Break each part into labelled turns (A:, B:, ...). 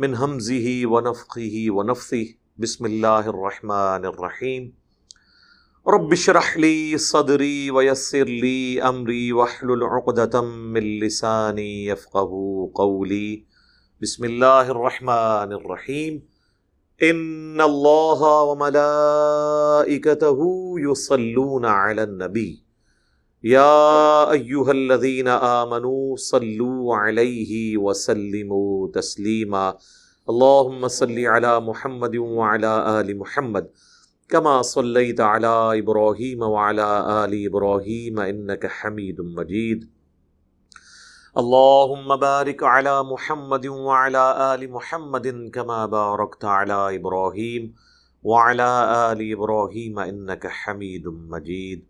A: من حمزه ونفخه ونفثه. بسم الله الرحمن الرحيم. رب اشرح لي صدري ويسر لي امري واحلل عقدة من لساني يفقهوا قولي. بسم الله الرحمن الرحيم. ان الله وملائكته يصلون على النبي. يا ايها الذين امنوا صلوا عليه وسلموا تسليما. اللهم صل على محمد وعلى ال محمد، كما صليت على ابراهيم وعلى ال ابراهيم انك حميد مجيد. اللهم بارك على محمد وعلى ال محمد، كما باركت على ابراهيم وعلى ال ابراهيم انك حميد مجيد.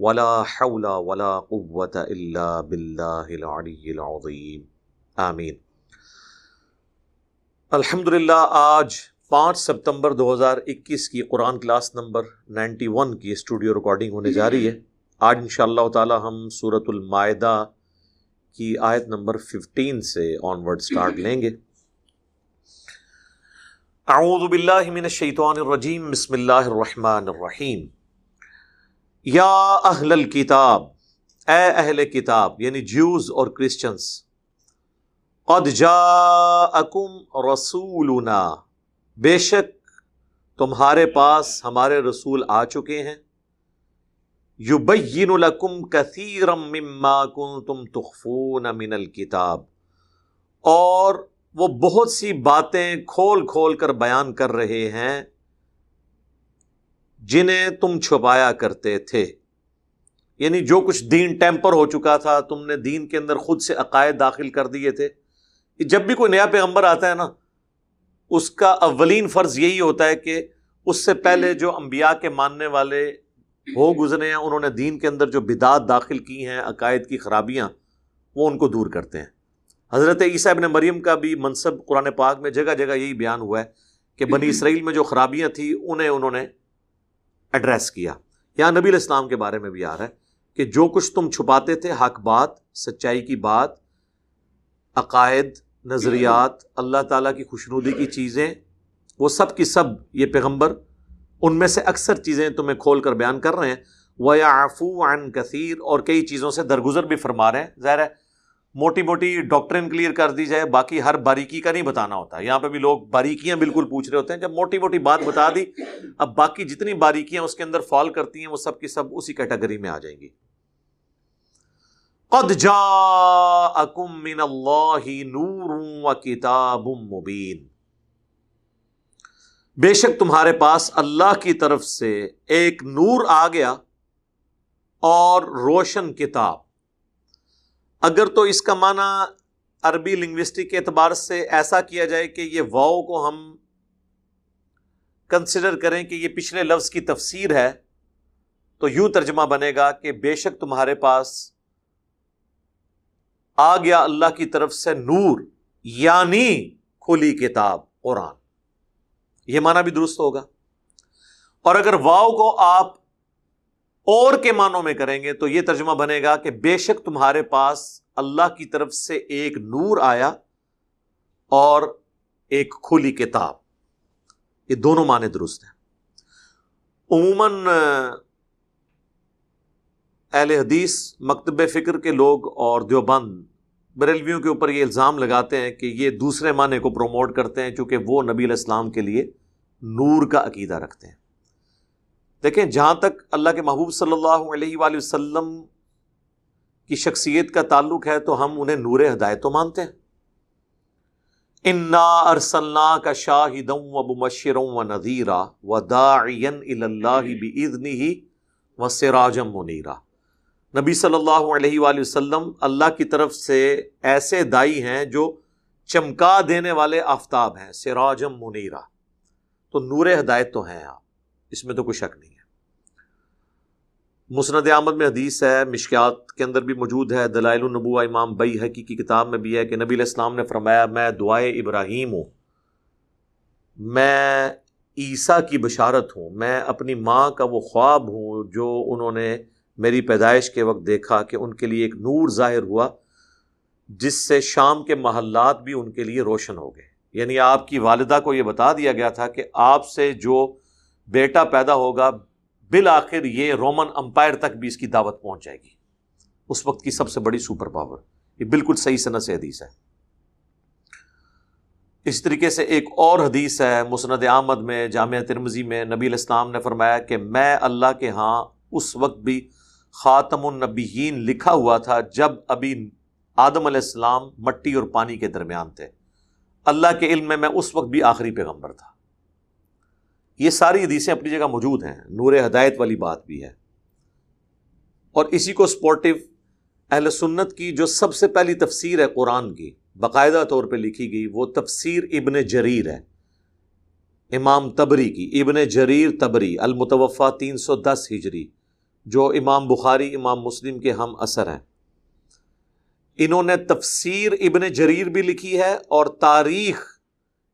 A: ولا حول ولا قوة الا باللہ العلی العظیم آمین. الحمدللہ، آج پانچ ستمبر دو ہزار اکیس کی Quran class number ninety one کی اسٹوڈیو ریکارڈنگ ہونے جا رہی ہے۔ آج ان شاء اللہ تعالی ہم صورت المائدہ کی آیت نمبر ففٹین سے آن ورڈ سٹارٹ لیں گے۔ اعوذ باللہ من الشیطان الرجیم، بسم اللہ الرحمن الرحیم۔ یا اہل الکتاب اے اہل کتاب یعنی جیوز اور کرسچنس قد جاءکم رسولنا، بے شک تمہارے پاس ہمارے رسول آ چکے ہیں۔ یبین لکم کثیرا مما کنتم تخفون من الکتاب، اور وہ بہت سی باتیں کھول کھول کر بیان کر رہے ہیں۔ جنہیں تم چھپایا کرتے تھے۔ یعنی جو کچھ دین ٹیمپر ہو چکا تھا، تم نے دین کے اندر خود سے عقائد داخل کر دیے تھے۔ جب بھی کوئی نیا پیغمبر آتا ہے نا، اس کا اولین فرض یہی ہوتا ہے کہ اس سے پہلے جو انبیاء کے ماننے والے ہو گزرے ہیں، انہوں نے دین کے اندر جو بدعت داخل کی ہیں، عقائد کی خرابیاں، وہ ان کو دور کرتے ہیں۔ حضرت عیسیٰ ابن مریم کا بھی منصب قرآن پاک میں جگہ جگہ یہی بیان ہوا ہے کہ بنی اسرائیل میں جو خرابیاں تھیں، انہیں انہوں نے ایڈریس کیا۔ یہاں نبی الاسلام کے بارے میں بھی آ رہا ہے کہ جو کچھ تم چھپاتے تھے، حق بات، سچائی کی بات، عقائد، نظریات، اللہ تعالیٰ کی خوشنودی کی چیزیں، وہ سب کی سب یہ پیغمبر ان میں سے اکثر چیزیں تمہیں کھول کر بیان کر رہے ہیں۔ وہ یا آفو عن کثیر اور کئی چیزوں سے درگزر بھی فرما رہے ہیں۔ ظاہر ہے موٹی موٹی ڈاکٹرن کلیئر کر دی جائے، باقی ہر باریکی کا نہیں بتانا ہوتا۔ یہاں پہ بھی لوگ باریکیاں بالکل پوچھ رہے ہوتے ہیں، جب موٹی موٹی بات بتا دی، اب باقی جتنی باریکیاں اس کے اندر فال کرتی ہیں، وہ سب کی سب اسی کیٹیگری میں آ جائیں گی۔ قد جاءکم من اللہ نور و کتاب مبین۔ بے شک تمہارے پاس اللہ کی طرف سے ایک نور آ گیا اور روشن کتاب۔ اگر تو اس کا معنی عربی لنگوسٹک کے اعتبار سے ایسا کیا جائے کہ یہ واؤ کو ہم کنسیڈر کریں کہ یہ پچھلے لفظ کی تفسیر ہے، تو یوں ترجمہ بنے گا کہ بے شک تمہارے پاس آ گیا اللہ کی طرف سے نور یعنی کھلی کتاب، قرآن۔ یہ معنی بھی درست ہوگا۔ اور اگر واؤ کو آپ اور کے معنوں میں کریں گے تو یہ ترجمہ بنے گا کہ بے شک تمہارے پاس اللہ کی طرف سے ایک نور آیا اور ایک کھلی کتاب۔ یہ دونوں معنی درست ہیں۔ عموماً، اہل حدیث مکتب فکر کے لوگ اور دیوبند بریلویوں کے اوپر یہ الزام لگاتے ہیں کہ یہ دوسرے معنی کو پروموٹ کرتے ہیں چونکہ وہ نبی علیہ السلام کے لیے نور کا عقیدہ رکھتے ہیں۔ دیکھیں جہاں تک اللہ کے محبوب صلی اللہ علیہ وآلہ وسلم کی شخصیت کا تعلق ہے تو ہم انہیں نور ہدایت تو مانتے ہیں۔ انا ارسلنا کا شاہد و مشروں و نذیرہ و داعین اللہ بھی و سراجم منیرا نبی صلی اللہ علیہ وآلہ وسلم اللہ کی طرف سے ایسے دائی ہیں جو چمکا دینے والے آفتاب ہیں سراجم منیرا تو نور ہدایت تو ہیں آپ۔ اس میں تو کوئی شک نہیں ہے۔ مسند احمد میں حدیث ہے، مشکیات کے اندر بھی موجود ہے۔ دلائل النبو امام بئی حقی کی کتاب میں بھی ہے کہ نبی علیہ السلام نے فرمایا، میں دعائے ابراہیم ہوں۔ میں عیسیٰ کی بشارت ہوں۔ میں اپنی ماں کا وہ خواب ہوں جو انہوں نے میری پیدائش کے وقت دیکھا کہ ان کے لیے ایک نور ظاہر ہوا، جس سے شام کے محلات بھی ان کے لیے روشن ہو گئے۔ یعنی آپ کی والدہ کو یہ بتا دیا گیا تھا کہ آپ سے جو بیٹا پیدا ہوگا، بالآخر یہ رومن امپائر تک بھی اس کی دعوت پہنچ جائے گی۔ اس وقت کی سب سے بڑی سپر پاور۔ یہ بالکل صحیح صنعت سے حدیث ہے۔ اس طریقے سے ایک اور حدیث ہے مسند احمد میں، جامعہ ترمزی میں۔ نبی الاسلام نے فرمایا کہ میں اللہ کے ہاں اس وقت بھی خاتم النبیین لکھا ہوا تھا جب ابھی آدم علیہ السلام مٹی اور پانی کے درمیان تھے۔ اللہ کے علم میں میں اس وقت بھی آخری پیغمبر تھا۔ یہ ساری حدیثیں اپنی جگہ موجود ہیں۔ نور ہدایت والی بات بھی ہے۔ اور اسی کو سپورٹو اہل سنت کی جو سب سے پہلی تفسیر ہے قرآن کی، باقاعدہ طور پہ لکھی گئی، وہ تفسیر ابن جریر ہے۔ امام تبری کی، ابن جریر تبری المتوفہ تین سو دس ہجری، جو امام بخاری، امام مسلم کے ہم اثر ہیں۔ انہوں نے تفسیر ابن جریر بھی لکھی ہے اور تاریخ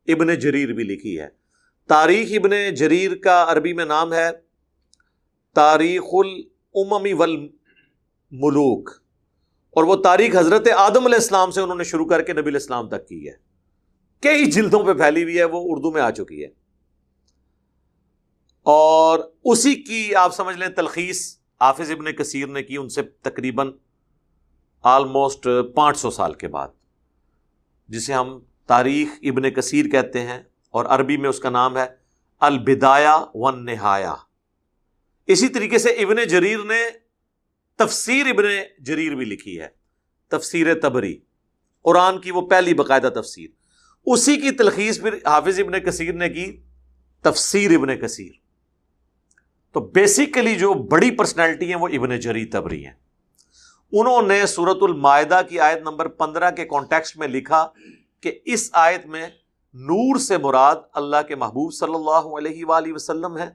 A: ابن جریر بھی لکھی ہے۔ تاریخ ابن جریر کا عربی میں نام ہے تاریخ الاممی والملوک، اور وہ تاریخ حضرت آدم علیہ السلام سے انہوں نے شروع کر کے نبی علیہ السلام تک کی ہے۔ کئی جلدوں پہ پھیلی ہوئی ہے، وہ اردو میں آ چکی ہے۔ اور اسی کی آپ سمجھ لیں تلخیص حافظ ابن کثیر نے کی، ان سے تقریباً آلموسٹ پانچ سو سال کے بعد، جسے ہم تاریخ ابن کثیر کہتے ہیں۔ اور عربی میں اس کا نام ہے البدایا ون نہایا اسی طریقے سے ابن جریر نے تفسیر ابن جریر بھی لکھی ہے، تفسیر تبری۔ قرآن کی وہ پہلی باقاعدہ تفسیر۔ اسی کی تلخیص پھر حافظ ابن کثیر نے کی، تفسیر ابن کثیر۔ تو بیسیکلی جو بڑی پرسنالٹی ہیں وہ ابن جری تبری ہیں۔ انہوں نے سورت المائدہ کی آیت نمبر پندرہ کے کانٹیکسٹ میں لکھا کہ اس آیت میں نور سے مراد اللہ کے محبوب صلی اللہ علیہ وآلہ وسلم ہے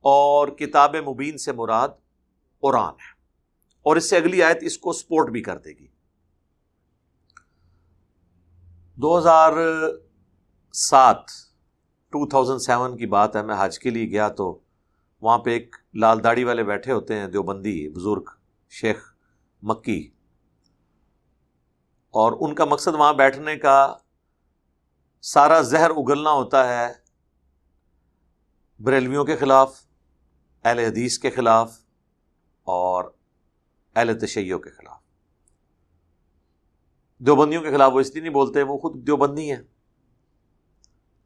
A: اور کتاب مبین سے مراد قرآن ہے۔ اور اس سے اگلی آیت اس کو سپورٹ بھی کر دے گی۔ دو ہزار سات ٹو تھاؤزینڈ سیون کی بات ہے، میں حج کے لیے گیا تو وہاں پہ ایک لال داڑھی والے بیٹھے ہوتے ہیں، دیوبندی بزرگ شیخ مکی۔ اور ان کا مقصد وہاں بیٹھنے کا سارا زہر اگلنا ہوتا ہے بریلویوں کے خلاف، اہل حدیث کے خلاف اور اہل تشیعوں کے خلاف۔ دیوبندیوں کے خلاف وہ اس لیے نہیں بولتے، وہ خود دیوبندی ہیں۔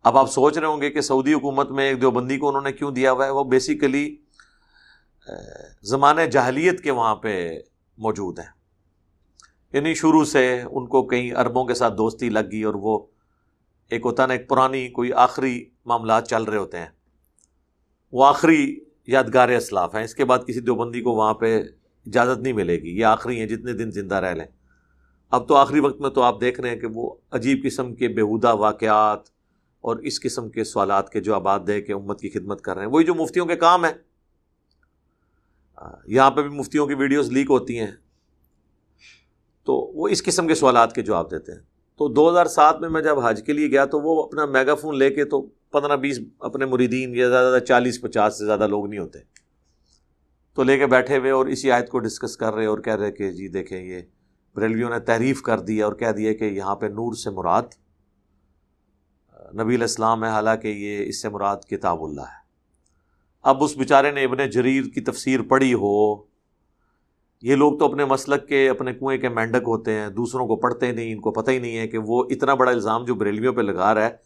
A: اب آپ سوچ رہے ہوں گے کہ سعودی حکومت میں ایک دیوبندی کو انہوں نے کیوں دیا ہوا ہے؟ وہ بیسیکلی زمانے جاہلیت کے وہاں پہ موجود ہیں۔ یعنی شروع سے ان کو کئی عربوں کے ساتھ دوستی لگ گئی اور وہ ایک ہوتا نا، ایک پرانی کوئی آخری معاملات چل رہے ہوتے ہیں۔ وہ آخری یادگار اسلاف ہیں۔ اس کے بعد کسی دیوبندی کو وہاں پہ اجازت نہیں ملے گی۔ یہ آخری ہیں، جتنے دن زندہ رہ لیں۔ اب تو آخری وقت میں تو آپ دیکھ رہے ہیں کہ وہ عجیب قسم کے بےحودہ واقعات اور اس قسم کے سوالات کے جو آباد دے کے امت کی خدمت کر رہے ہیں۔ وہی جو مفتیوں کے کام ہیں۔ یہاں پہ بھی مفتیوں کی ویڈیوز لیک ہوتی ہیں۔ تو وہ اس قسم کے سوالات کے جواب دیتے ہیں۔ تو دو ہزار سات میں میں جب حج کے لیے گیا تو وہ اپنا میگا فون لے کے تو پندرہ بیس اپنے مریدین یا زیادہ زیادہ چالیس پچاس سے زیادہ لوگ نہیں ہوتے۔ تو لے کے بیٹھے ہوئے اور اسی آیت کو ڈسکس کر رہے اور کہہ رہے کہ جی دیکھیں یہ بریلویوں نے تحریف کر دی اور کہہ دیا کہ یہاں پہ نور سے مراد نبی الاسلام ہے، حالانکہ یہ اس سے مراد کتاب اللہ ہے۔ اب اس بیچارے نے ابن جریر کی تفسیر پڑھی ہو یہ لوگ تو اپنے مسلک کے، اپنے کنویں کے مینڈک ہوتے ہیں، دوسروں کو پڑھتے نہیں، ان کو پتہ ہی نہیں ہے کہ وہ اتنا بڑا الزام جو بریلویوں پہ لگا رہا ہے،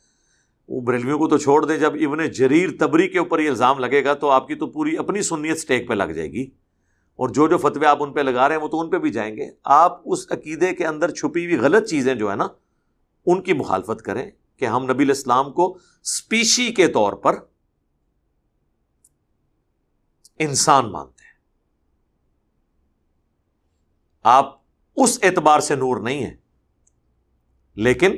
A: وہ بریلویوں کو تو چھوڑ دیں، جب ابن جریر تبری کے اوپر یہ الزام لگے گا تو آپ کی تو پوری اپنی سنیت سٹیک پہ لگ جائے گی۔ اور جو جو فتوے آپ ان پہ لگا رہے ہیں، وہ تو ان پہ بھی جائیں گے۔ آپ اس عقیدے کے اندر چھپی ہوئی غلط چیزیں جو ہے نا، ان کی مخالفت کریں کہ ہم نبی الاسلام کو اسپیشی کے طور پر انسان مانتے ہیں آپ اس اعتبار سے نور نہیں ہیں۔ لیکن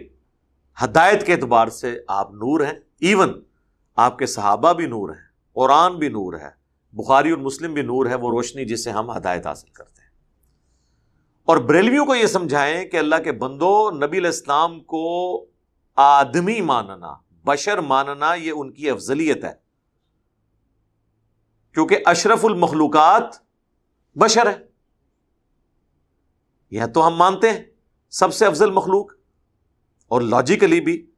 A: ہدایت کے اعتبار سے آپ نور ہیں۔ ایون آپ کے صحابہ بھی نور ہیں، قرآن بھی نور ہے، بخاری اور مسلم بھی نور ہے، وہ روشنی جس سے ہم ہدایت حاصل کرتے ہیں۔ اور بریلویوں کو یہ سمجھائیں کہ اللہ کے بندو نبی الاسلام کو آدمی ماننا، بشر ماننا، یہ ان کی افضلیت ہے۔ کیونکہ اشرف المخلوقات بشر ہے۔ یہ تو ہم مانتے ہیں، سب سے افضل مخلوق۔ اور لاجیکلی بھی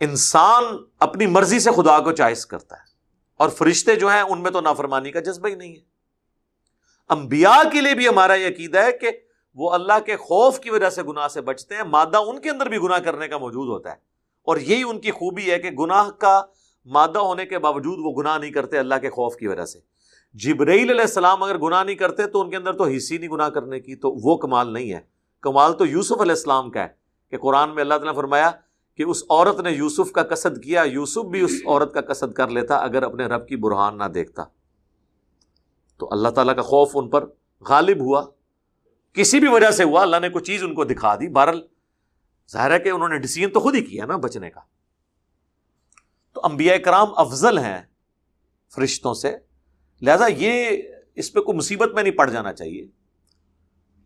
A: انسان اپنی مرضی سے خدا کو چائس کرتا ہے۔ اور فرشتے جو ہیں، ان میں تو نافرمانی کا جذبہ ہی نہیں ہے۔ انبیاء کے لیے بھی ہمارا یہ عقیدہ ہے کہ وہ اللہ کے خوف کی وجہ سے گناہ سے بچتے ہیں، مادہ ان کے اندر بھی گناہ کرنے کا موجود ہوتا ہے۔ اور یہی ان کی خوبی ہے کہ گناہ کا مادہ ہونے کے باوجود وہ گناہ نہیں کرتے اللہ کے خوف کی وجہ سے۔ جبرائیل علیہ السلام اگر گناہ نہیں کرتے تو ان کے اندر تو حصی نہیں گناہ کرنے کی، تو وہ کمال نہیں ہے۔ کمال تو یوسف علیہ السلام کا ہے کہ قرآن میں اللہ تعالیٰ نے فرمایا کہ اس عورت نے یوسف کا قصد کیا، یوسف بھی اس عورت کا قصد کر لیتا اگر اپنے رب کی برہان نہ دیکھتا۔ تو اللہ تعالیٰ کا خوف ان پر غالب ہوا۔ کسی بھی وجہ سے ہوا، اللہ نے کوئی چیز ان کو دکھا دی۔ بہرل ظاہر ہے کہ انہوں نے ڈسیزن تو خود ہی کیا نا بچنے کا۔ تو انبیاء کرام افضل ہیں فرشتوں سے۔ لہذا یہ اس پہ کوئی مصیبت میں نہیں پڑ جانا چاہیے۔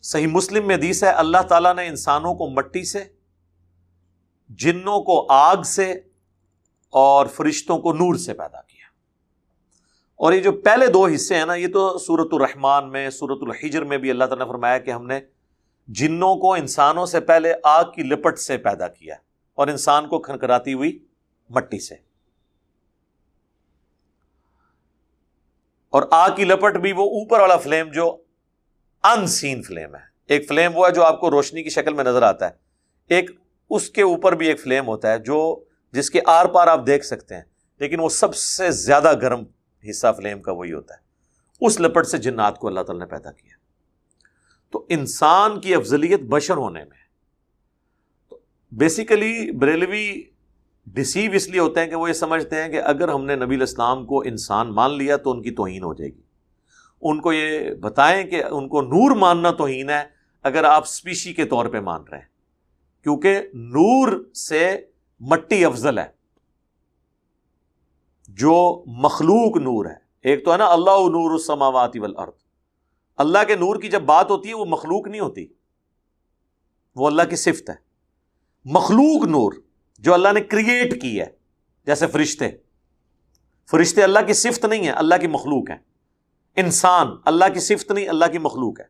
A: صحیح مسلم میں حدیث ہے، اللہ تعالیٰ نے انسانوں کو مٹی سے، جنوں کو آگ سے اور فرشتوں کو نور سے پیدا کیا۔ اور یہ جو پہلے دو حصے ہیں نا، یہ تو سورت الرحمان میں سورت الحجر میں بھی اللہ تعالیٰ نے فرمایا کہ ہم نے جنوں کو انسانوں سے پہلے آگ کی لپٹ سے پیدا کیا اور انسان کو کھنکراتی ہوئی مٹی سے۔ اور آگ کی لپٹ بھی وہ اوپر والا فلیم جو ان سین فلیم ہے۔ ایک فلیم وہ ہے جو آپ کو روشنی کی شکل میں نظر آتا ہے۔ ایک اس کے اوپر بھی ایک فلیم ہوتا ہے جو جس کے آر پار آپ دیکھ سکتے ہیں، لیکن وہ سب سے زیادہ گرم حصہ فلیم کا وہی ہوتا ہے۔ اس لپٹ سے جنات کو اللہ تعالیٰ نے پیدا کیا۔ تو انسان کی افضلیت بشر ہونے میں بیسیکلی بریلوی ڈسیو اس لیے ہوتے ہیں کہ وہ یہ سمجھتے ہیں کہ اگر ہم نے نبی الاسلام کو انسان مان لیا تو ان کی توہین ہو جائے گی۔ ان کو یہ بتائیں کہ ان کو نور ماننا توہین ہے اگر آپ اسپیشی کے طور پہ مان رہے ہیں۔ کیونکہ نور سے مٹی افضل ہے۔ جو مخلوق نور ہے۔ ایک تو ہے نا اللہ نور السماوات والارض۔ اللہ کے نور کی جب بات ہوتی ہے وہ مخلوق نہیں ہوتی۔ وہ اللہ کی صفت ہے۔ مخلوق نور۔ جو اللہ نے کریٹ کی ہے، جیسے فرشتے۔ فرشتے اللہ کی صفت نہیں ہے اللہ کی مخلوق ہے انسان، اللہ کی صفت نہیں، اللہ کی مخلوق ہے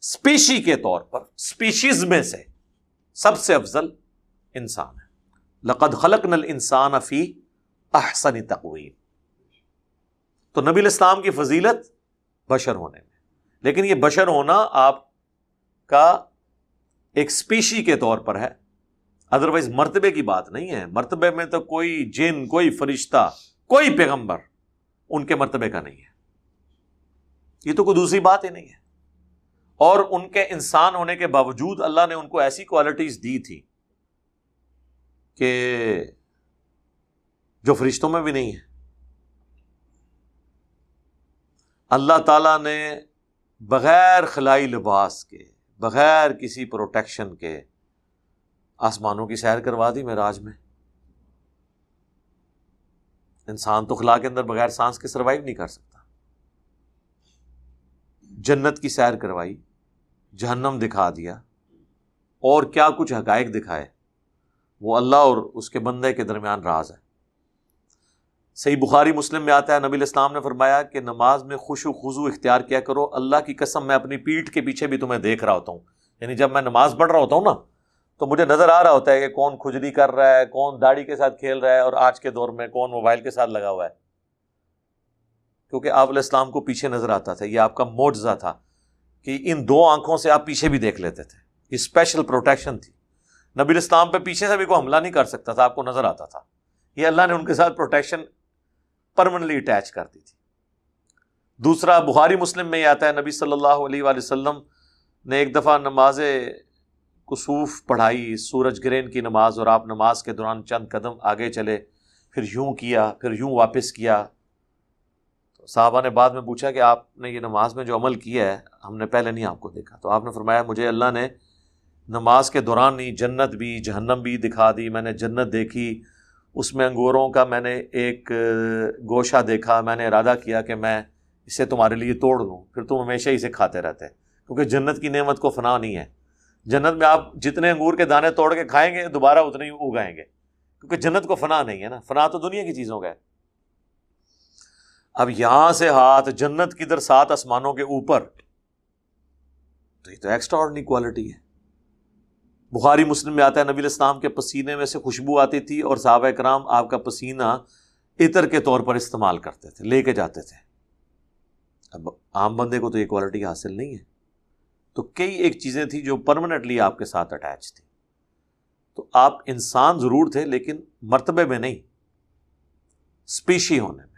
A: اسپیشی کے طور پر اسپیشیز میں سے سب سے افضل انسان ہے۔ لقد خلق نل انسان افی احسن تقویم۔ تو نبی الاسلام کی فضیلت بشر ہونے میں۔ لیکن یہ بشر ہونا آپ کا ایک اسپیشی کے طور پر ہے۔ ادروائز مرتبے کی بات نہیں ہے۔ مرتبے میں تو کوئی جن، کوئی فرشتہ، کوئی پیغمبر ان کے مرتبے کا نہیں ہے۔ یہ تو کوئی دوسری بات ہی نہیں ہے۔ اور ان کے انسان ہونے کے باوجود اللہ نے ان کو ایسی کوالٹیز دی تھی کہ جو فرشتوں میں بھی نہیں ہے۔ اللہ تعالی نے بغیر خلائی لباس کے، بغیر کسی پروٹیکشن کے آسمانوں کی سیر کروا دی میں راج میں۔ انسان تو خلا کے اندر بغیر سانس کے سروائو نہیں کر سکتا۔ جنت کی سیر کروائی، جہنم دکھا دیا۔ اور کیا کچھ حقائق دکھائے؟ وہ اللہ اور اس کے بندے کے درمیان راز ہے۔ صحیح بخاری مسلم میں آتا ہے، نبی الاسلام نے فرمایا کہ نماز میں خوش و خضو اختیار کیا کرو۔ اللہ کی قسم، میں اپنی پیٹھ کے پیچھے بھی تمہیں دیکھ رہا ہوتا ہوں۔ یعنی جب میں نماز پڑھ رہا ہوتا ہوں نا تو مجھے نظر آ رہا ہوتا ہے کہ کون کھجلی کر رہا ہے، کون داڑھی کے ساتھ کھیل رہا ہے اور آج کے دور میں کون موبائل کے ساتھ لگا ہوا ہے۔ کیونکہ آپ علیہ السلام کو پیچھے نظر آتا تھا، یہ آپ کا موجزہ تھا کہ ان دو آنکھوں سے آپ پیچھے بھی دیکھ لیتے تھے۔ یہ اسپیشل پروٹیکشن تھی۔ نبی الاسلام پہ پیچھے سے بھی کوئی حملہ نہیں کر سکتا تھا، آپ کو نظر آتا تھا۔ یہ اللہ نے ان کے ساتھ پروٹیکشن پرماننٹلی اٹیچ کر دی تھی۔ دوسرا، بخاری مسلم میں یہ آتا ہے، نبی صلی اللہ علیہ وآلہ وسلم نے ایک دفعہ نماز کسوف پڑھائی، سورج گرین کی نماز اور آپ نماز کے دوران چند قدم آگے چلے، پھر یوں کیا، پھر یوں واپس کیا۔ تو صحابہ نے بعد میں پوچھا کہ آپ نے یہ نماز میں جو عمل کیا ہے، ہم نے پہلے نہیں آپ کو دیکھا۔ تو آپ نے فرمایا، مجھے اللہ نے نماز کے دوران ہی جنت بھی، جہنم بھی دکھا دی، میں نے جنت دیکھی۔ اس میں انگوروں کا میں نے ایک گوشہ دیکھا، میں نے ارادہ کیا کہ میں اسے تمہارے لیے توڑ دوں۔ پھر تم ہمیشہ اسے کھاتے رہتے، کیونکہ جنت کی نعمت کو فنا نہیں ہے۔ جنت میں آپ جتنے انگور کے دانے توڑ کے کھائیں گے، دوبارہ اتنے ہی اگائیں گے۔ کیونکہ جنت کو فنا نہیں ہے نا، فنا تو دنیا کی چیزوں کا ہے۔ اب یہاں سے ہاتھ جنت کی در سات آسمانوں کے اوپر، تو یہ تو ایکسٹرا کوالٹی ہے۔ بخاری مسلم میں آتا ہے، نبی الاسلام کے پسینے میں سے خوشبو آتی تھی اور صحابہ کرام آپ کا پسینہ عطر کے طور پر استعمال کرتے تھے، لے کے جاتے تھے۔ اب عام بندے کو تو یہ کوالٹی حاصل نہیں ہے۔ تو کئی ایک چیزیں تھیں جو پرماننٹلی آپ کے ساتھ اٹیچ تھی تو آپ انسان ضرور تھے لیکن مرتبے میں نہیں اسپیشی ہونے میں۔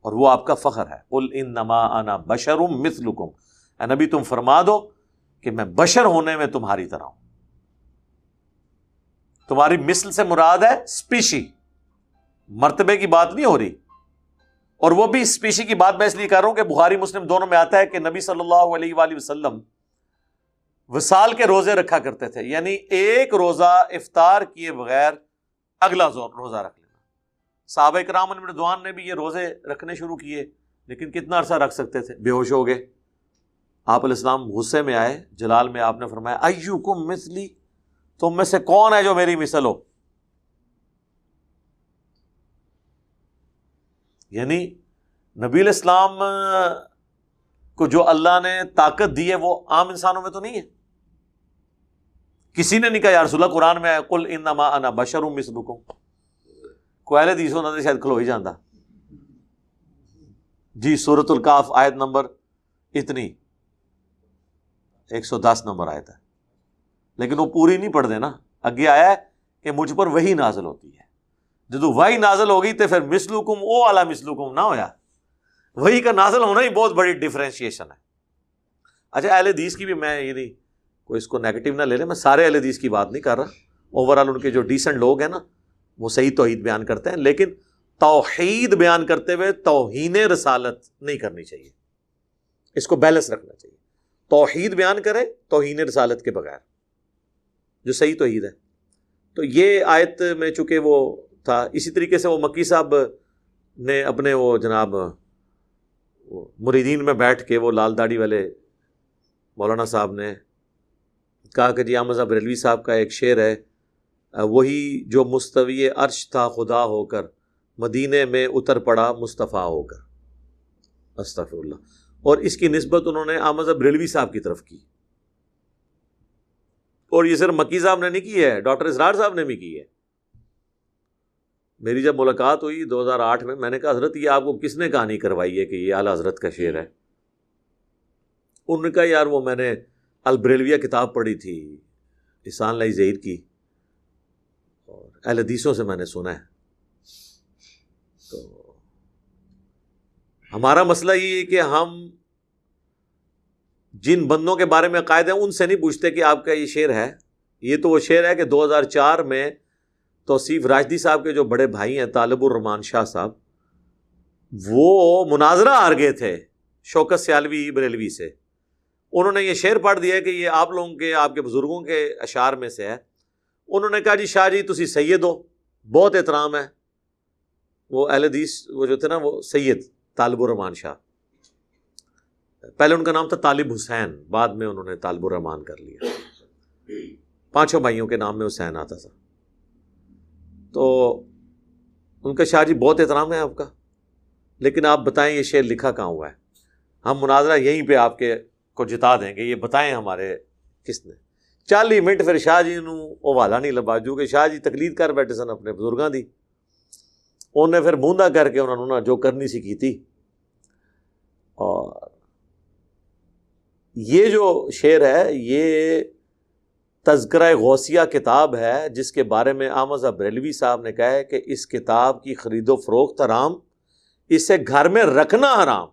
A: اور وہ آپ کا فخر ہے۔ ال ان نما انا بشرم مثلکم نبی، تم فرما دو کہ میں بشر ہونے میں تمہاری طرح ہوں۔ تمہاری مثل سے مراد ہے اسپیشی مرتبے کی بات نہیں ہو رہی۔ اور وہ بھی اسپیشی کی بات میں اس لیے کر رہا ہوں کہ بخاری مسلم دونوں میں آتا ہے کہ نبی صلی اللہ علیہ وآلہ وسلم وسال کے روزے رکھا کرتے تھے۔ یعنی ایک روزہ افطار کیے بغیر اگلا روزہ رکھ لینا۔ صحابہ کرام دوان نے بھی یہ روزے رکھنے شروع کیے، لیکن کتنا عرصہ رکھ سکتے تھے؟ بے ہوش ہو گئے۔ آپ علیہ السلام غصے میں آئے، جلال میں آپ نے فرمایا ایو کم مثلی، تم میں سے کون ہے جو میری مثل ہو؟ یعنی نبی الاسلام کو جو اللہ نے طاقت دی ہے، وہ عام انسانوں میں تو نہیں ہے۔ کسی نے نہیں کہا، یا رسول اللہ، قرآن میں کل انما انا بشر ہوں مسلکوں کوئلے دیسو نہ شاید کھلو ہی جانا جی سورت القاف آیت نمبر اتنی، ایک سو دس نمبر آیت ہے۔ لیکن وہ پوری نہیں پڑھ دینا۔ اگے آیا ہے کہ مجھ پر وہی نازل ہوتی ہے۔ جب وہی نازل ہوگی تو پھر مسلوکم او والا مسلوکم نہ ہویا۔ وہی کا نازل ہونا ہی بہت بڑی ڈفرینشیشن ہے۔ اچھا اہل حدیث کی بھی میں یہ نہیں کوئی اس کو نیگیٹو نہ لے لیں میں سارے اہل حدیث کی بات نہیں کر رہا۔ اوور آل ان کے جو ڈیسنٹ لوگ ہیں نا، وہ صحیح توحید بیان کرتے ہیں، لیکن توحید بیان کرتے ہوئے توہین رسالت نہیں کرنی چاہیے۔ اس کو بیلنس رکھنا چاہیے۔ توحید بیان کرے، توہین رسالت کے بغیر، جو صحیح تو عید ہے۔ تو یہ آیت میں چونکہ وہ تھا، اسی طریقے سے وہ مکی صاحب نے اپنے وہ جناب مریدین میں بیٹھ کے وہ لال داڑھی والے مولانا صاحب نے کہا کہ جی احمد بریلوی صاحب کا ایک شعر ہے وہی جو مستوی عرش تھا خدا ہو کر، مدینے میں اتر پڑا مصطفیٰ ہو کر۔ استفر اللہ اور اس کی نسبت انہوں نے احمد بریلوی صاحب کی طرف کی۔ اور یہ صرف مکی صاحب نے نہیں کی ہے، ڈاکٹر اسرار صاحب نے بھی کی ہے۔ میری جب ملاقات ہوئی دو ہزار آٹھ میں میں نے کہا، حضرت، یہ آپ کو کس نے کہانی کروائی ہے کہ یہ اعلیٰ حضرت کا شعر ہے؟ انہوں نے کہا، یار، وہ میں نے البریلویا کتاب پڑھی تھی، احسان لائی زہیر کی، اور اہل حدیثوں سے میں نے سنا ہے۔ تو ہمارا مسئلہ یہ ہے کہ ہم جن بندوں کے بارے میں عقائد ہیں، ان سے نہیں پوچھتے کہ آپ کا یہ شعر ہے۔ یہ تو وہ شعر ہے کہ دو ہزار چار میں توصیف راجدی صاحب کے جو بڑے بھائی ہیں، طالب الرحمان شاہ صاحب، وہ مناظرہ آر گئے تھے شوکت سیالوی بریلوی سے۔ انہوں نے یہ شعر پڑھ دیا کہ یہ آپ لوگوں کے، آپ کے بزرگوں کے اشعار میں سے ہے۔ انہوں نے کہا جی شاہ جی تسی سید ہو، بہت احترام ہے۔ وہ اہل حدیث، وہ جو تھے نا، وہ سید طالب الرحمان شاہ۔ پہلے ان کا نام تھا طالب حسین، بعد میں انہوں نے طالب الرحمان کر لیا۔ پانچوں بھائیوں کے نام میں حسین آتا تھا۔ تو ان کا شاہ جی بہت احترام ہے آپ کا۔ لیکن آپ بتائیں یہ شعر لکھا کہاں ہوا ہے؟ ہم مناظرہ یہیں پہ آپ کے کو جتا دیں گے، یہ بتائیں ہمارے کس نے۔ چالی منٹ پھر شاہ جی وہ والا نہیں لبا جو کہ شاہ جی تکلید کر بیٹھے سن اپنے بزرگاں دی۔ انہیں پھر بوندا کر کے انہوں نے جو کرنی سی کی تھی اور یہ جو شعر ہے، یہ تذکرہ غوثیہ کتاب ہے، جس کے بارے میں آمزہ بریلوی صاحب نے کہا ہے کہ اس کتاب کی خرید و فروخت حرام، اسے گھر میں رکھنا حرام۔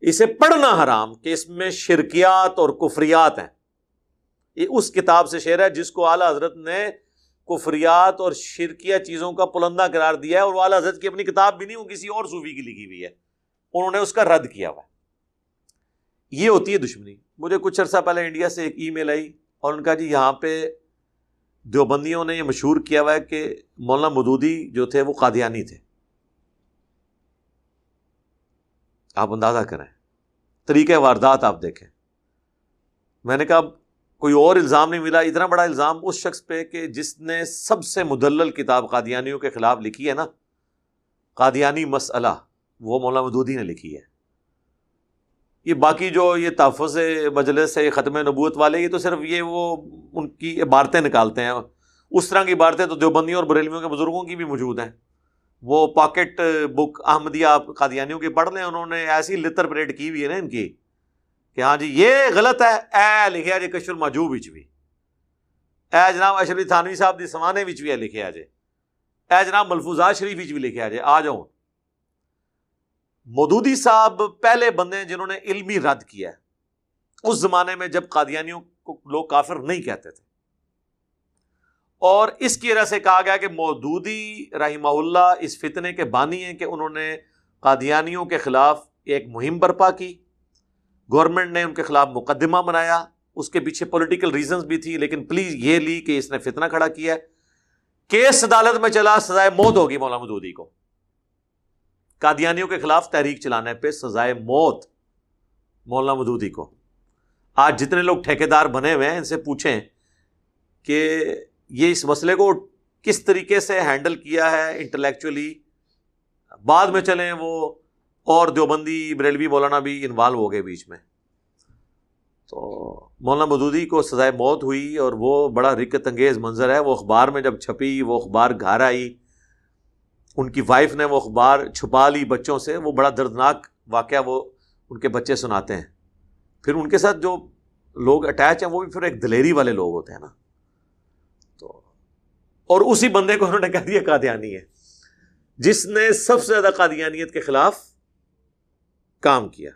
A: اسے پڑھنا حرام کہ اس میں شرکیات اور کفریات ہیں۔ یہ اس کتاب سے شعر ہے جس کو اعلیٰ حضرت نے کفریات اور شرکیہ چیزوں کا پلندہ قرار دیا ہے اور وہ اعلیٰ حضرت کی اپنی کتاب بھی نہیں وہ کسی اور صوفی کی لکھی ہوئی ہے۔ انہوں نے اس کا رد کیا ہوا یہ ہوتی ہے دشمنی۔ مجھے کچھ عرصہ پہلے انڈیا سے ایک ای میل آئی اور ان کا جی یہاں پہ دیوبندیوں نے یہ مشہور کیا ہوا ہے کہ مولانا مدودی جو تھے وہ قادیانی تھے۔ آپ اندازہ کریں۔ طریقہ واردات آپ دیکھیں۔ میں نے کہا کوئی اور الزام نہیں ملا۔ اتنا بڑا الزام اس شخص پہ کہ جس نے سب سے مدلل کتاب قادیانیوں کے خلاف لکھی ہے نا۔ قادیانی مسئلہ، وہ مولانا مدودی نے لکھی ہے۔ یہ باقی جو یہ تحفظ مجلس ہے ختم نبوت والے، یہ تو صرف یہ وہ ان کی عبارتیں نکالتے ہیں۔ اس طرح کی عبارتیں تو دیوبندیوں اور بریلویوں کے بزرگوں کی بھی موجود ہیں۔ وہ پاکٹ بک احمدیہ قادیانیوں کی پڑھ لیں، انہوں نے ایسی لطر پریڈ کی ہوئی ہے نا ان کی کہ ہاں جی یہ غلط ہے، اے لکھے جی کشور ماجو بچ بھی اے جناب اشرف تھانوی صاحب دی سمانے بچ بھی ہے لکھے جی اے جناب ملفوظات شریف بھی لکھے جی آ جاؤ۔ مودودی صاحب پہلے بندے ہیں جنہوں نے علمی رد کیا ہے۔ اس زمانے میں جب قادیانیوں کو لوگ کافر نہیں کہتے تھے۔ اور اس کی وجہ سے کہا گیا کہ مودودی رحمہ اللہ اس فتنے کے بانی ہیں کہ انہوں نے قادیانیوں کے خلاف ایک مہم برپا کی۔ گورنمنٹ نے ان کے خلاف مقدمہ بنایا۔ اس کے پیچھے پولیٹیکل ریزنز بھی تھی، لیکن پلیز یہ لی کہ اس نے فتنہ کھڑا کیا ہے۔ کیس عدالت میں چلا، سزائے موت ہوگی مولانا مدودی کو۔ قادیانیوں کے خلاف تحریک چلانے پہ سزائے موت مولانا مدودی کو۔ آج جتنے لوگ ٹھیکیدار بنے ہوئے ہیں، ان سے پوچھیں کہ یہ اس مسئلے کو کس طریقے سے ہینڈل کیا ہے انٹلیکچولی بعد میں چلیں وہ اور دیوبندی بریلوی مولانا بھی انوالو ہو گئے بیچ میں۔ تو مولانا مدودی کو سزائے موت ہوئی اور وہ بڑا رکت انگیز منظر ہے۔ وہ اخبار میں جب چھپی، وہ اخبار گھر آئی۔ ان کی وائف نے وہ اخبار چھپا لی بچوں سے۔ وہ بڑا دردناک واقعہ وہ ان کے بچے سناتے ہیں۔ پھر ان کے ساتھ جو لوگ اٹیچ ہیں وہ بھی پھر ایک دلیری والے لوگ ہوتے ہیں نا۔ اور اسی بندے کو انہوں نے کہہ دیا قادیانی ہے۔ جس نے سب سے زیادہ قادیانیت کے خلاف کام کیا۔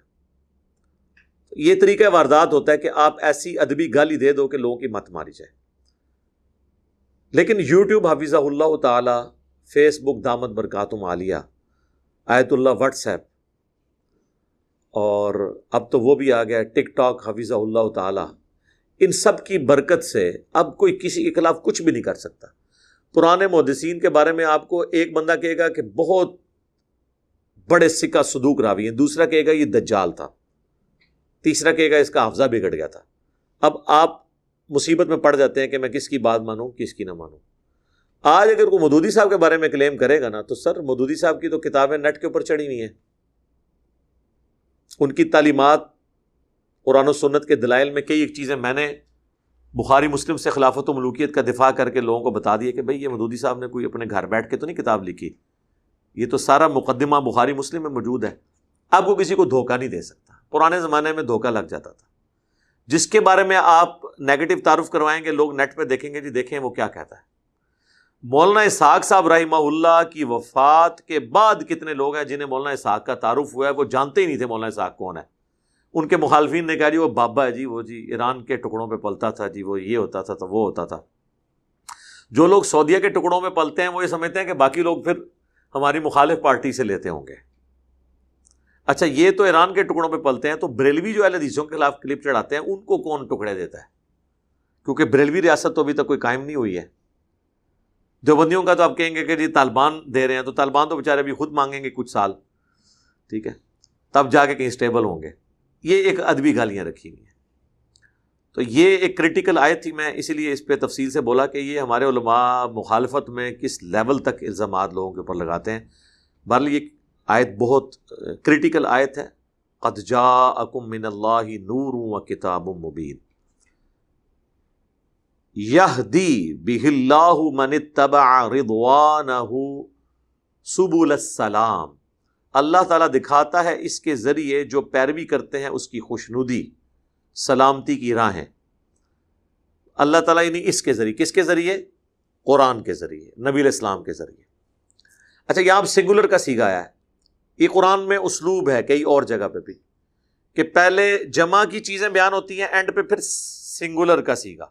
A: یہ طریقہ واردات ہوتا ہے کہ آپ ایسی ادبی گالی دے دو کہ لوگوں کی مت ماری جائے۔ لیکن یوٹیوب حفیظہ اللہ تعالی، فیس بک دامت برکاتم عالیہ، آیت اللہ واٹس ایپ، اور اب تو وہ بھی آ گیا ٹک ٹاک حفیظہ اللہ تعالی۔ ان سب کی برکت سے اب کوئی کسی کے خلاف کچھ بھی نہیں کر سکتا۔ پرانے محدثین کے بارے میں آپ کو ایک بندہ کہے گا کہ بہت بڑے سکہ صدوق راوی ہیں، دوسرا کہے گا یہ دجال تھا، تیسرا کہے گا اس کا حفظہ بگڑ گیا تھا۔ اب آپ مصیبت میں پڑ جاتے ہیں کہ میں کس کی بات مانوں، کس کی نہ مانوں۔ آج اگر کوئی مدودی صاحب کے بارے میں کلیم کرے گا نا، تو سر مدودی صاحب کی تو کتابیں نیٹ کے اوپر چڑھی ہوئی ہیں۔ ان کی تعلیمات قرآن و سنت کے دلائل میں کئی ایک چیزیں میں نے بخاری مسلم سے خلافت و ملوکیت کا دفاع کر کے لوگوں کو بتا دیا کہ بھائی یہ مدودی صاحب نے کوئی اپنے گھر بیٹھ کے تو نہیں کتاب لکھی؟ یہ تو سارا مقدمہ بخاری مسلم میں موجود ہے۔ اب وہ کسی کو دھوکہ نہیں دے سکتا۔ پرانے زمانے میں دھوکہ لگ جاتا تھا۔ جس کے بارے میں آپ نیگیٹو تعارف کروائیں گے، لوگ نیٹ پہ دیکھیں گے جی دیکھیں وہ کیا کہتا ہے۔ مولانا اسحاق صاحب رحمہ اللہ کی وفات کے بعد کتنے لوگ ہیں جنہیں مولانا اسحاق کا تعارف ہوا ہے؟ وہ جانتے ہی نہیں تھے مولانا اسحاق کون ہے۔ ان کے مخالفین نے کہا جی وہ بابا ہے جی وہ جی ایران کے ٹکڑوں پہ پلتا تھا جی وہ یہ ہوتا تھا تو وہ ہوتا تھا۔ جو لوگ سعودیہ کے ٹکڑوں میں پلتے ہیں وہ یہ سمجھتے ہیں کہ باقی لوگ پھر ہماری مخالف پارٹی سے لیتے ہوں گے۔ اچھا یہ تو ایران کے ٹکڑوں پہ پلتے ہیں تو بریلوی جو حدیثوں کے خلاف کلپ چڑھاتے ہیں، ان کو کون ٹکڑے دیتا ہے؟ کیونکہ بریلوی ریاست تو ابھی تک کوئی قائم نہیں ہوئی ہے۔ جو بندیوں کا تو آپ کہیں گے کہ جی طالبان دے رہے ہیں تو طالبان تو بےچارے ابھی خود مانگیں گے کچھ سال۔ ٹھیک ہے، تب جا کے کہیں اسٹیبل ہوں گے۔ یہ ایک ادبی گالیاں رکھی ہوئی ہیں۔ تو یہ ایک کریٹیکل آیت تھی، میں اسی لیے اس پہ تفصیل سے بولا کہ یہ ہمارے علماء مخالفت میں کس لیول تک الزامات لوگوں کے اوپر لگاتے ہیں۔ بہرحال یہ آیت بہت کریٹیکل آیت ہے۔ قد اکم من اللہ نور و کتاب مبین یہ دی اللہ من تبع رضوانہ سبول السلام۔ اللہ تعالیٰ دکھاتا ہے اس کے ذریعے جو پیروی کرتے ہیں اس کی خوشنودی، سلامتی کی راہیں اللہ تعالیٰ یعنی اس کے ذریعے، کس کے ذریعے؟ قرآن کے ذریعے، نبی الاسلام کے ذریعے۔ اچھا یہاں سنگولر کا سیگا ہے۔ یہ قرآن میں اسلوب ہے کئی اور جگہ پہ بھی کہ پہلے جمع کی چیزیں بیان ہوتی ہیں اینڈ پہ پھر سنگولر کا سیگا۔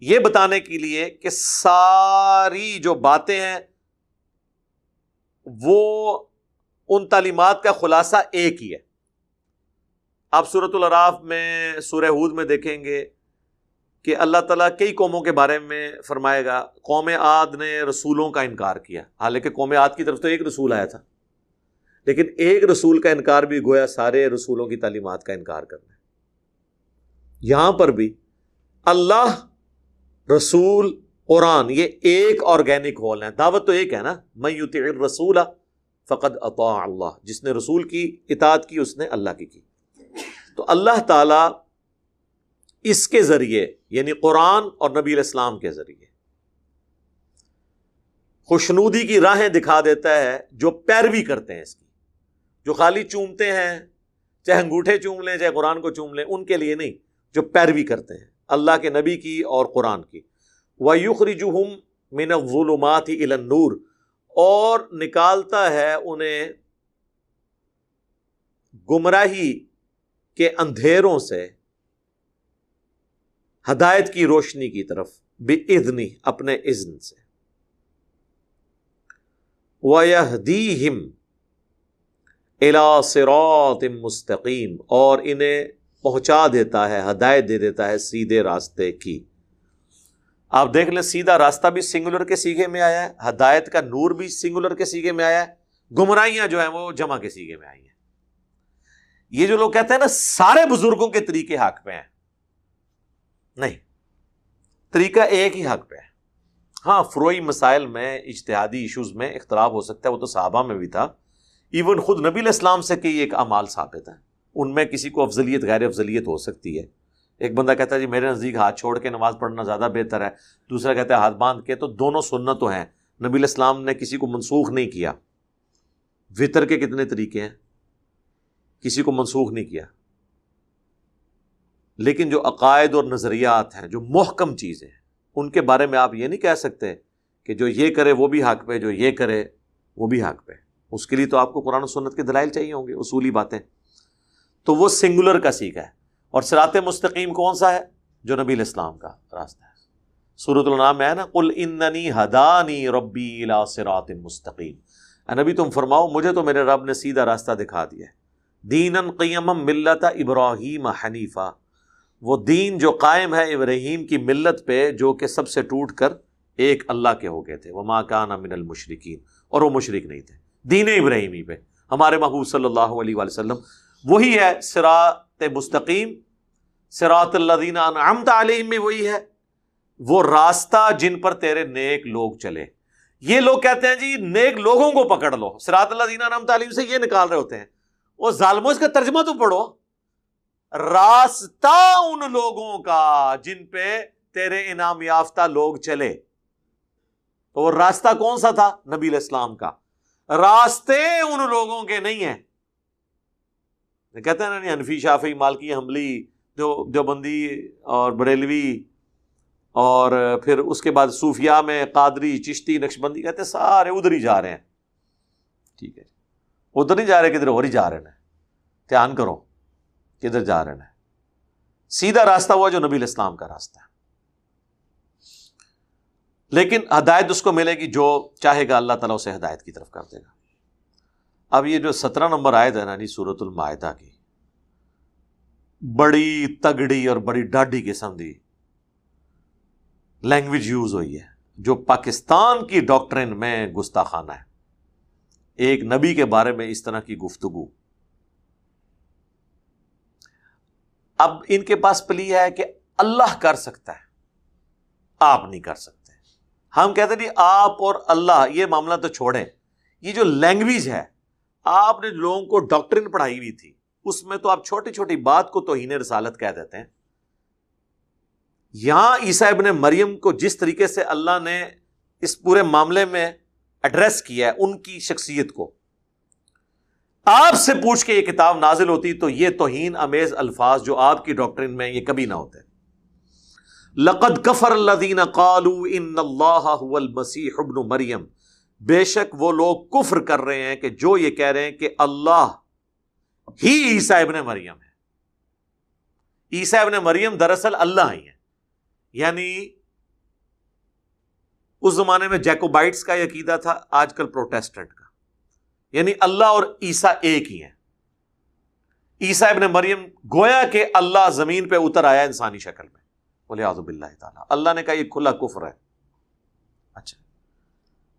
A: یہ بتانے کے لیے کہ ساری جو باتیں ہیں وہ ان تعلیمات کا خلاصہ ایک ہی ہے۔ آپ صورت العراف میں، سورہ ہود میں دیکھیں گے کہ اللہ تعالیٰ کئی قوموں کے بارے میں فرمائے گا۔ قوم عاد نے رسولوں کا انکار کیا۔ حالانکہ قوم عاد کی طرف تو ایک رسول آیا تھا۔ لیکن ایک رسول کا انکار بھی گویا سارے رسولوں کی تعلیمات کا انکار کرنا ہے۔ یہاں پر بھی اللہ، رسول، قرآن، یہ ایک آرگینک ہول ہے دعوت تو ایک ہے نا۔ میں رسول فقط اطاع اللہ۔ جس نے رسول کی اطاعت کی، اس نے اللہ کی کی۔ تو اللہ تعالی اس کے ذریعے یعنی قرآن اور نبی الاسلام کے ذریعے، خوشنودی کی راہیں دکھا دیتا ہے جو پیروی کرتے ہیں اس کی۔ جو خالی چومتے ہیں، چاہے انگوٹھے چوم لیں، چاہے قرآن کو چوم لیں، ان کے لیے نہیں، جو پیروی کرتے ہیں۔ اللہ کے نبی کی اور قرآن کی۔ ویخری جم من ظلمات نور اور نکالتا ہے انہیں گمراہی کے اندھیروں سے، ہدایت کی روشنی کی طرف بے ادنی اپنے اذن سے۔ وَيَهْدِيهِمْ إِلَى صِرَاطٍ مستقیم اور انہیں پہنچا دیتا ہے، ہدایت دے دیتا ہے سیدھے راستے کی۔ آپ دیکھ لیں، سیدھا راستہ بھی سنگولر کے سیگے میں آیا ہے، ہدایت کا نور بھی سنگولر کے سیگے میں آیا ہے، گمراہیاں جو ہیں وہ جمع کے سیگے میں آئی ہیں۔ یہ جو لوگ کہتے ہیں نا، سارے بزرگوں کے طریقے حق پہ ہیں۔ نہیں، طریقہ ایک ہی حق پہ ہے۔ ہاں فروئی مسائل میں، اجتہادی ایشوز میں اختلاف ہو سکتا ہے، وہ تو صحابہ میں بھی تھا۔ ایون خود نبی الاسلام سے کئی ایک امال ثابت ہے ان میں کسی کو افضلیت، غیر افضلیت ہو سکتی ہے۔ ایک بندہ کہتا ہے جی میرے نزدیک ہاتھ چھوڑ کے نماز پڑھنا زیادہ بہتر ہے۔ دوسرا کہتا ہے ہاتھ باندھ کے تو دونوں سنت تو ہیں۔ نبی الاسلام نے کسی کو منسوخ نہیں کیا۔ وطر کے کتنے طریقے ہیں؟ کسی کو منسوخ نہیں کیا۔ لیکن جو عقائد اور نظریات ہیں، جو محکم چیزیں ہیں، ان کے بارے میں آپ یہ نہیں کہہ سکتے کہ جو یہ کرے وہ بھی حق پہ، جو یہ کرے وہ بھی حق پہ۔ اس کے لیے تو آپ کو قرآن و سنت کے دلائل چاہیے ہوں گے، اصولی باتیں۔ تو وہ سنگولر کا سیکھا ہے۔ اور سرات مستقیم کون سا ہے؟ جو نبی الاسلام کا راستہ ہے۔ سورت النام میں ہے نا کل اننی ہدانی ربی سرات مستقیم نبی، تم فرماؤ، مجھے تو میرے رب نے سیدھا راستہ دکھا دیا دین قیم ملت ابراہیم حنیفہ۔ وہ دین جو قائم ہے ابراہیم کی ملت پہ، جو کہ سب سے ٹوٹ کر ایک اللہ کے ہو گئے تھے۔ وہ ماں کان من المشرقین اور وہ مشرق نہیں تھے۔ دین ابراہیمی پہ۔ ہمارے محبوب صلی اللہ علیہ وسلم وہی ہے سرات مستقیم سرات اللہ دینا علیہم میں وہی ہے۔ وہ راستہ جن پر تیرے نیک لوگ چلے۔ یہ لوگ کہتے ہیں جی نیک لوگوں کو پکڑ لو۔ سرات اللہ دینا نام تعلیم سے یہ نکال رہے ہوتے ہیں۔ وہ ظالموں، اس کا ترجمہ تو پڑھو۔ راستہ ان لوگوں کا جن پہ تیرے انعام یافتہ لوگ چلے۔ تو وہ راستہ کون سا تھا؟ نبی الاسلام کا۔ راستے ان لوگوں کے نہیں ہیں۔ کہتے ہیں نا جی، انفی شافی مالکی حملی جو جو بندی اور بریلوی اور پھر اس کے بعد صوفیہ میں قادری، چشتی نقش بندی کہتے ہیں، سارے ادھر ہی جا رہے ہیں۔ ٹھیک ہے جی۔ ادھر نہیں جا رہے، کدھر اور ہی جا رہے ہیں۔ دھیان کرو، کدھر جا رہے ہیں۔ سیدھا راستہ ہوا جو نبی الاسلام کا راستہ ہے۔ لیکن ہدایت اس کو ملے گی جو چاہے گا، اللہ تعالیٰ اسے ہدایت کی طرف کر دے گا۔ اب یہ جو سترہ نمبر آئے تھے نا یعنی سورت المائدہ کی بڑی تگڑی اور بڑی ڈاڈی قسم دی لینگویج یوز ہوئی ہے، جو پاکستان کی ڈاکٹرین میں گستاخانہ ہے۔ ایک نبی کے بارے میں اس طرح کی گفتگو۔ اب ان کے پاس پلی ہے کہ اللہ کر سکتا ہے، آپ نہیں کر سکتے۔ ہم کہتے ہیں جی، آپ اور اللہ، یہ معاملہ تو چھوڑیں۔ یہ جو لینگویج ہے، آپ نے لوگوں کو ڈاکٹرن پڑھائی ہوئی تھی۔ اس میں تو آپ چھوٹی چھوٹی بات کو توہین رسالت کہہ دیتے ہیں۔ یہاں عیسیٰ ابن مریم کو جس طریقے سے اللہ نے اس پورے معاملے میں ایڈریس کیا ہے، ان کی شخصیت کو۔ آپ سے پوچھ کے یہ کتاب نازل ہوتی تو یہ توہین امیز الفاظ جو آپ کی ڈاکٹرین میں یہ کبھی نہ ہوتے۔ لقد کفر اللہ قالو ان اللہ المسیح ابن مریم۔ بے شک وہ لوگ کفر کر رہے ہیں کہ جو یہ کہہ رہے ہیں کہ اللہ ہی عیسیٰ ابن مریم ہے۔ عیسیٰ ابن مریم دراصل اللہ ہی ہے یعنی اس زمانے میں جیکوبائٹس کا عقیدہ تھا، آج کل پروٹیسٹنٹ کا۔ یعنی اللہ اور عیسا ایک ہی ہے عیسا ابن مریم گویا کہ اللہ زمین پہ اتر آیا انسانی شکل میں۔ بولے آزب اللہ تعالیٰ۔ اللہ نے کہا یہ کھلا کفر ہے۔ اچھا۔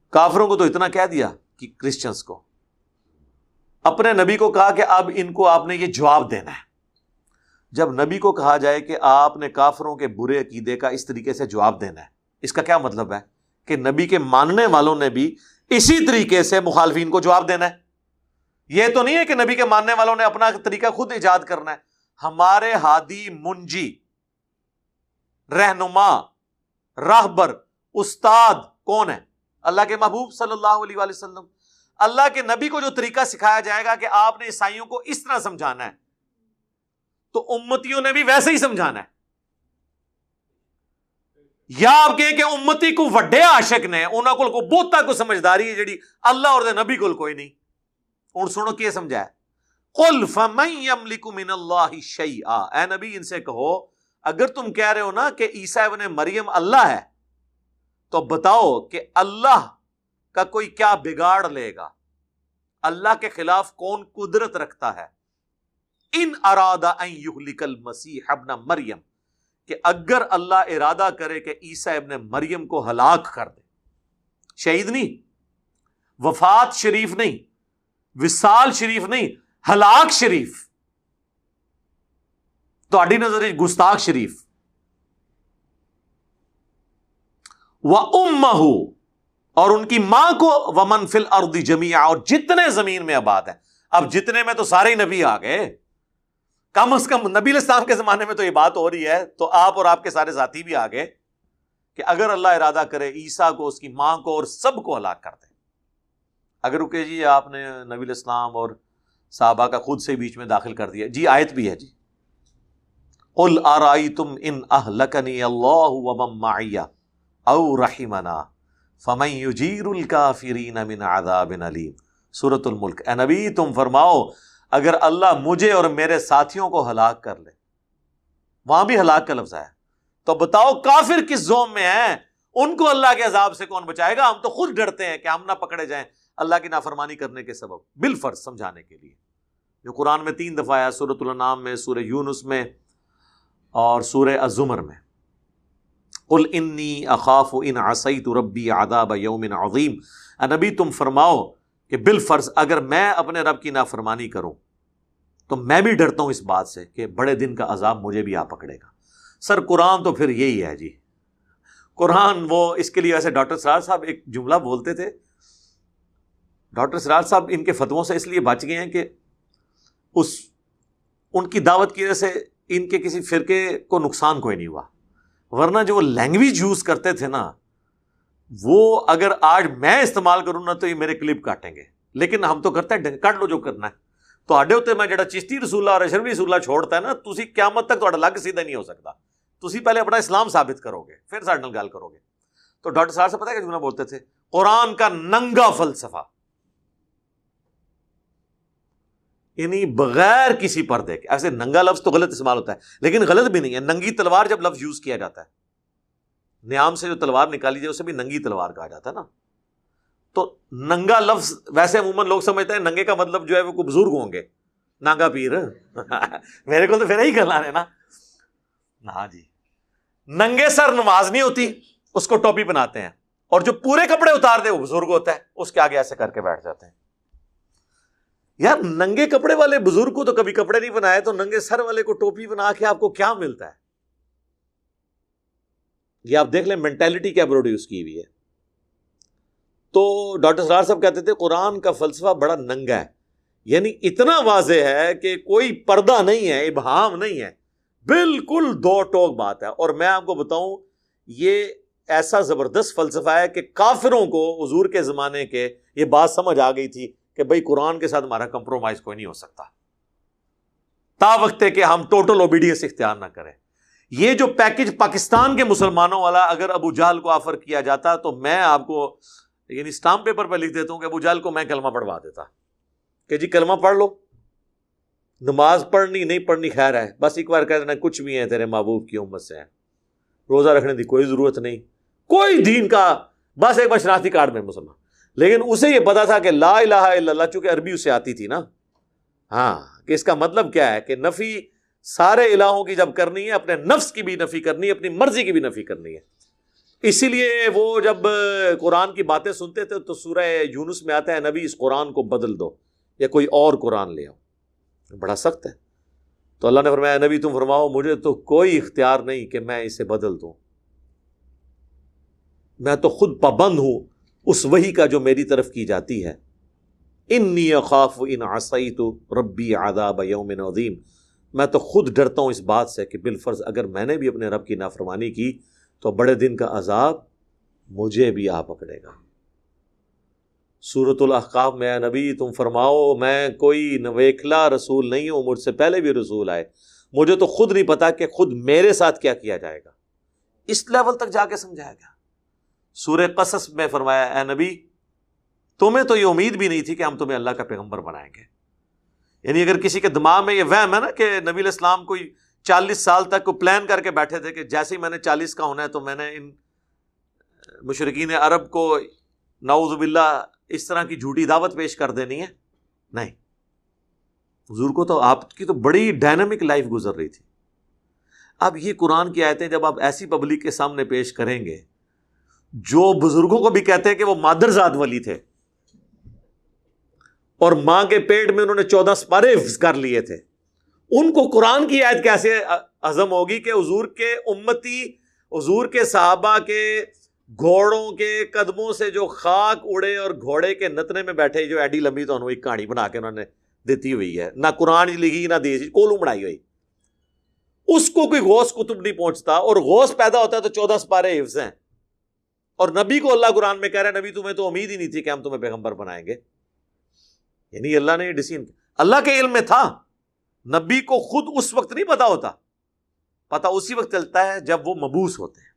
A: کافروں کو تو اتنا کہہ دیا کہ کرسچنس کو۔ اپنے نبی کو کہا کہ اب ان کو آپ نے یہ جواب دینا ہے۔ جب نبی کو کہا جائے کہ آپ نے کافروں کے برے عقیدے کا اس طریقے سے جواب دینا ہے، اس کا کیا مطلب ہے؟ کہ نبی کے ماننے والوں نے بھی اسی طریقے سے مخالفین کو جواب دینا ہے۔ یہ تو نہیں ہے کہ نبی کے ماننے والوں نے اپنا طریقہ خود ایجاد کرنا ہے۔ ہمارے ہادی منجی، رہنما، راہبر، استاد کون ہے اللہ کے محبوب صلی اللہ علیہ وسلم۔ اللہ کے نبی کو جو طریقہ سکھایا جائے گا کہ آپ نے عیسائیوں کو اس طرح سمجھانا ہے، تو امتیوں نے بھی ویسے ہی سمجھانا ہے۔ یا آپ کہیں کہ امتی کو وڈے عاشق نے انہوں کو کو بہتا کو سمجھداری ہے جڑی اللہ اور دے نبی کو کوئی نہیں۔ اور سنو کیا سمجھا ہے۔ قل فمن یملک من اللہ شیئا۔ اے نبی، ان سے کہو، اگر تم کہہ رہے ہو نا کہ عیسیٰ ابن مریم اللہ ہے، تو بتاؤ کہ اللہ کا کوئی کیا بگاڑ لے گا؟ اللہ کے خلاف کون قدرت رکھتا ہے؟ ان ارادہ ان یہلک المسیح ابن مریم، کہ اگر اللہ ارادہ کرے کہ عیسیٰ ابن مریم کو ہلاک کر دے۔ شہید نہیں، وفات شریف نہیں، وصال شریف نہیں، ہلاک شریف۔ تو نظر گستاخ شریف۔ وہ ام اور ان کی ماں کو ومن فل اردی جمیا اور جتنے زمین میں آباد ہے اب جتنے میں تو سارے نبی آ گئے۔ کم از کم نبی الاسلام کے زمانے میں تو یہ بات ہو رہی ہے، تو آپ اور آپ کے سارے ساتھی بھی آگے کہ اگر اللہ ارادہ کرے عیسا کو، اس کی ماں کو اور سب کو ہلاک کر دے اگر رکے جی آپ نے نبی الاسلام اور صحابہ کا خود سے بیچ میں داخل کر دیا۔ جی آیت بھی ہے جی۔ قل آرائی تم ان اہلکنی اللہ او رحمنا؟ فمن یجیر الکافرین من عذاب علیم سورة الملک۔ اے نبی، تم فرماؤ، اگر اللہ مجھے اور میرے ساتھیوں کو ہلاک کر لے، وہاں بھی ہلاک کا لفظ ہے تو بتاؤ کافر کس زوم میں ہیں؟ ان کو اللہ کے عذاب سے کون بچائے گا؟ ہم تو خود ڈرتے ہیں کہ ہم نہ پکڑے جائیں۔ اللہ کی نافرمانی کرنے کے سبب، بالفرض سمجھانے کے لیے۔ جو قرآن میں تین دفعہ آیا سورت النام میں سورہ یونس میں اور سورہ ازمر میں۔ قل انی اخاف ان عصیت ربی عذاب یوم عظیم۔ نبی، تم فرماؤ کہ بال فرض اگر میں اپنے رب کی نافرمانی کروں، تو میں بھی ڈرتا ہوں اس بات سے کہ بڑے دن کا عذاب مجھے بھی آ پکڑے گا۔ سر، قرآن تو پھر یہی ہے جی۔ قرآن وہ، اس کے لیے ویسے ڈاکٹر سراج صاحب ایک جملہ بولتے تھے۔ ڈاکٹر سراج صاحب ان کے فتووں سے اس لیے بچ گئے ہیں کہ اس، ان کی دعوت کی وجہ سے ان کے کسی فرقے کو نقصان کوئی نہیں ہوا۔ ورنہ جو وہ لینگویج یوز کرتے تھے نا، وہ اگر آج میں استعمال کروں نا تو یہ میرے کلپ کاٹیں گے۔ لیکن ہم تو کرتے ہیں کٹ لو جو کرنا ہے۔ تو آڈے ہوتے میں جڑا چشتی رسولہ اور اشرفی رسولہ چھوڑتا ہے نا تھی قیامت تک تو لگ سیدھا نہیں ہو سکتا۔ تھی پہلے اپنا اسلام ثابت کرو گے پھر سارے گال کرو گے تو ڈاکٹر صاحب سے پتا ہے کہ جملہ بولتے تھے؟ قرآن کا ننگا فلسفہ۔ یعنی بغیر کسی پردے کے۔ ایسے ننگا لفظ تو غلط استعمال ہوتا ہے، لیکن غلط بھی نہیں ہے۔ ننگی تلوار جب لفظ یوز کیا جاتا ہے، نیام سے جو تلوار نکالی جائے، اسے بھی ننگی تلوار کہا جاتا ہے نا۔ تو ننگا لفظ، ویسے عموماً لوگ سمجھتے ہیں ننگے کا مطلب جو ہے وہ بزرگ ہوں گے۔ نانگا پیر۔ میرے کو تو پھر ہی کرنا ہے نا۔ ہاں جی۔ ننگے سر نماز نہیں ہوتی، اس کو ٹوپی بناتے ہیں۔ اور جو پورے کپڑے اتار دے، وہ بزرگ ہوتا ہے، اس کے آگے ایسے کر کے بیٹھ جاتے ہیں۔ یار، ننگے کپڑے والے بزرگ کو تو کبھی کپڑے نہیں بنائے، تو ننگے سر والے کو ٹوپی بنا کے آپ کو کیا ملتا ہے؟ یہ آپ دیکھ لیں مینٹلٹی کیا پروڈیوس کی ہوئی ہے؟ تو ڈاکٹر سرار صاحب کہتے تھے، قرآن کا فلسفہ بڑا ننگا ہے۔ یعنی اتنا واضح ہے کہ کوئی پردہ نہیں ہے، ابہام نہیں ہے۔ بالکل دو ٹوک بات ہے۔ اور میں آپ کو بتاؤں، یہ ایسا زبردست فلسفہ ہے کہ کافروں کو حضور کے زمانے کے یہ بات سمجھ آ گئی تھی۔ کہ بھائی قرآن کے ساتھ ہمارا کمپرومائز کوئی نہیں ہو سکتا۔ تا وقت ہے کہ ہم ٹوٹل اوبیڈینس اختیار نہ کریں۔ یہ جو پیکج پاکستان کے مسلمانوں والا اگر ابو جال کو آفر کیا جاتا تو میں آپ کو یعنی اسٹامپ پیپر پہ لکھ دیتا ہوں کہ ابو جال کو میں کلمہ پڑھوا دیتا۔ کہ جی کلمہ پڑھ لو۔ نماز پڑھنی، نہیں پڑھنی، خیر ہے۔ بس ایک بار کہہ دینا، کچھ بھی ہے تیرے محبوب کی امت سے روزہ رکھنے کی کوئی ضرورت نہیں۔ کوئی دین کا، بس ایک بار شناختی کارڈ میں مسلمان۔ لیکن اسے یہ پتا تھا کہ لا الہ الا اللہ، چونکہ عربی اسے آتی تھی نا۔ ہاں کہ اس کا مطلب کیا ہے کہ نفی سارے الہوں کی جب کرنی ہے، اپنے نفس کی بھی نفی کرنی ہے، اپنی مرضی کی بھی نفی کرنی ہے۔ اسی لیے وہ جب قرآن کی باتیں سنتے تھے، تو سورہ یونس میں آتا ہے، نبی اس قرآن کو بدل دو یا کوئی اور قرآن لے آؤ۔ بڑا سخت ہے۔ تو اللہ نے فرمایا، نبی تم فرماؤ، مجھے تو کوئی اختیار نہیں کہ میں اسے بدل دوں۔ میں تو خود پابند ہوں۔ اس وہی کا جو میری طرف کی جاتی ہے۔ انی خاف ان آسائی تو ربی آداب یوم عظیم۔ میں تو خود ڈرتا ہوں اس بات سے کہ بالفرض اگر میں نے بھی اپنے رب کی نافرمانی کی تو بڑے دن کا عذاب مجھے بھی آ پکڑے گا۔ سورت الحقاب میں نبی تم فرماؤ، میں کوئی نویکلا رسول نہیں ہوں، مجھ سے پہلے بھی رسول آئے۔ مجھے تو خود نہیں پتا کہ خود میرے ساتھ کیا کیا جائے گا۔ اس لیول تک جا کے سمجھایا گیا۔ سورہ قصص میں فرمایا، اے نبی، تمہیں تو یہ امید بھی نہیں تھی کہ ہم تمہیں اللہ کا پیغمبر بنائیں گے۔ یعنی اگر کسی کے دماغ میں یہ وہم ہے نا کہ نبی الاسلام کوئی چالیس سال تک کو پلان کر کے بیٹھے تھے کہ جیسے ہی میں نے چالیس کا ہونا ہے تو میں نے ان مشرقین عرب کو نعوذ باللہ اس طرح کی جھوٹی دعوت پیش کر دینی ہے؟ نہیں۔ حضور کو تو آپ کی تو بڑی ڈائنامک لائف گزر رہی تھی۔ اب یہ قرآن کی آیتیں جب آپ ایسی پبلک کے سامنے پیش کریں گے جو بزرگوں کو بھی کہتے ہیں کہ وہ مادر زاد ولی تھے۔ اور ماں کے پیٹ میں انہوں نے چودہ سپارے حفظ کر لیے تھے۔ ان کو قرآن کی آیت کیسے عزم ہوگی کہ حضور کے امتی، حضور کے صحابہ کے گھوڑوں کے قدموں سے جو خاک اڑے اور گھوڑے کے نتنے میں بیٹھے، جو ایڈی لمبی تو انہوں ایک کہانی بنا کے انہوں نے دیتی ہوئی ہے۔ نہ قرآن جی لکھی، نہ دی کولو بنائی ہوئی۔ اس کو کوئی غوث کتب نہیں پہنچتا اور غوث پیدا ہوتا ہے تو چودہ سپارے حفظ ہیں۔ اور نبی کو اللہ قرآن میں کہہ رہا ہے نبی تمہیں تو امید ہی نہیں تھی کہ ہم تمہیں پیغمبر بنائیں گے۔ یعنی اللہ نے ڈسین اللہ کے علم میں تھا۔ نبی کو خود اس وقت نہیں پتا ہوتا۔ پتا اسی وقت چلتا ہے جب وہ مبوس ہوتے ہیں۔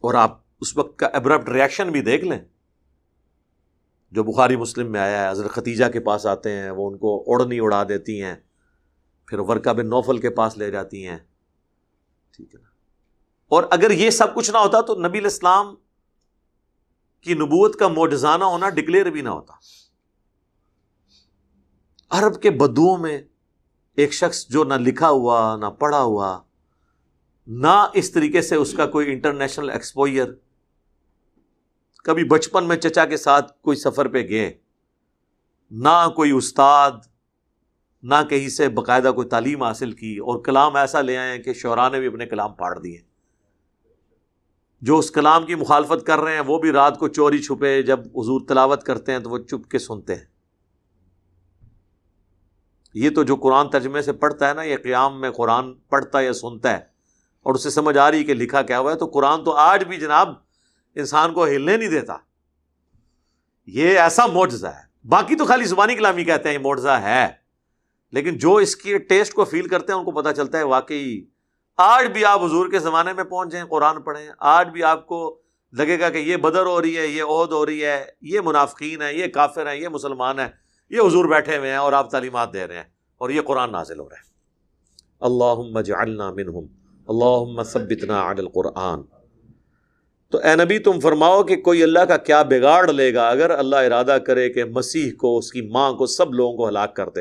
A: اور آپ اس وقت کا ابرپٹ ریئیکشن بھی دیکھ لیں۔ جو بخاری مسلم میں آیا ہے، حضرت ختیجہ کے پاس آتے ہیں، وہ ان کو اڑنی اڑا دیتی ہیں۔ پھر ورکا بن نوفل کے پاس لے جاتی ہیں۔ ٹھیک ہے نا۔ اور اگر یہ سب کچھ نہ ہوتا تو نبی الاسلام کی نبوت کا موجزانہ ہونا ڈکلیئر بھی نہ ہوتا۔ عرب کے بدوؤں میں ایک شخص جو نہ لکھا ہوا، نہ پڑھا ہوا، نہ اس طریقے سے اس کا کوئی انٹرنیشنل ایکسپوئر، کبھی بچپن میں چچا کے ساتھ کوئی سفر پہ گئے، نہ کوئی استاد، نہ کہیں سے باقاعدہ کوئی تعلیم حاصل کی اور کلام ایسا لے آئے کہ شعرا نے بھی اپنے کلام پھاڑ دیے۔ جو اس کلام کی مخالفت کر رہے ہیں، وہ بھی رات کو چوری چھپے، جب حضور تلاوت کرتے ہیں تو وہ چپ کے سنتے ہیں۔ یہ تو جو قرآن ترجمے سے پڑھتا ہے نا، یہ قیام میں قرآن پڑھتا ہے یا سنتا ہے۔ اور اسے سمجھ آ رہی ہے کہ لکھا کیا ہوا ہے۔ تو قرآن تو آج بھی جناب انسان کو ہلنے نہیں دیتا۔ یہ ایسا معجزہ ہے۔ باقی تو خالی زبانی کلامی کہتے ہیں، یہ معجزہ ہے۔ لیکن جو اس کی ٹیسٹ کو فیل کرتے ہیں، ان کو پتہ چلتا ہے، واقعی آج بھی آپ حضور کے زمانے میں پہنچ جائیں، قرآن پڑھیں۔ آج بھی آپ کو لگے گا کہ یہ بدر ہو رہی ہے، یہ عہد ہو رہی ہے، یہ منافقین ہے یہ کافر ہیں، یہ مسلمان ہیں، یہ حضور بیٹھے ہوئے ہیں اور آپ تعلیمات دے رہے ہیں اور یہ قرآن نازل ہو رہا ہے۔ اللہ منہم اللہ ثبتنا علی القرآن۔ تو اے نبی، تم فرماؤ کہ کوئی اللہ کا کیا بگاڑ لے گا اگر اللہ ارادہ کرے کہ مسیح کو، اس کی ماں کو سب لوگوں کو ہلاک کر دے۔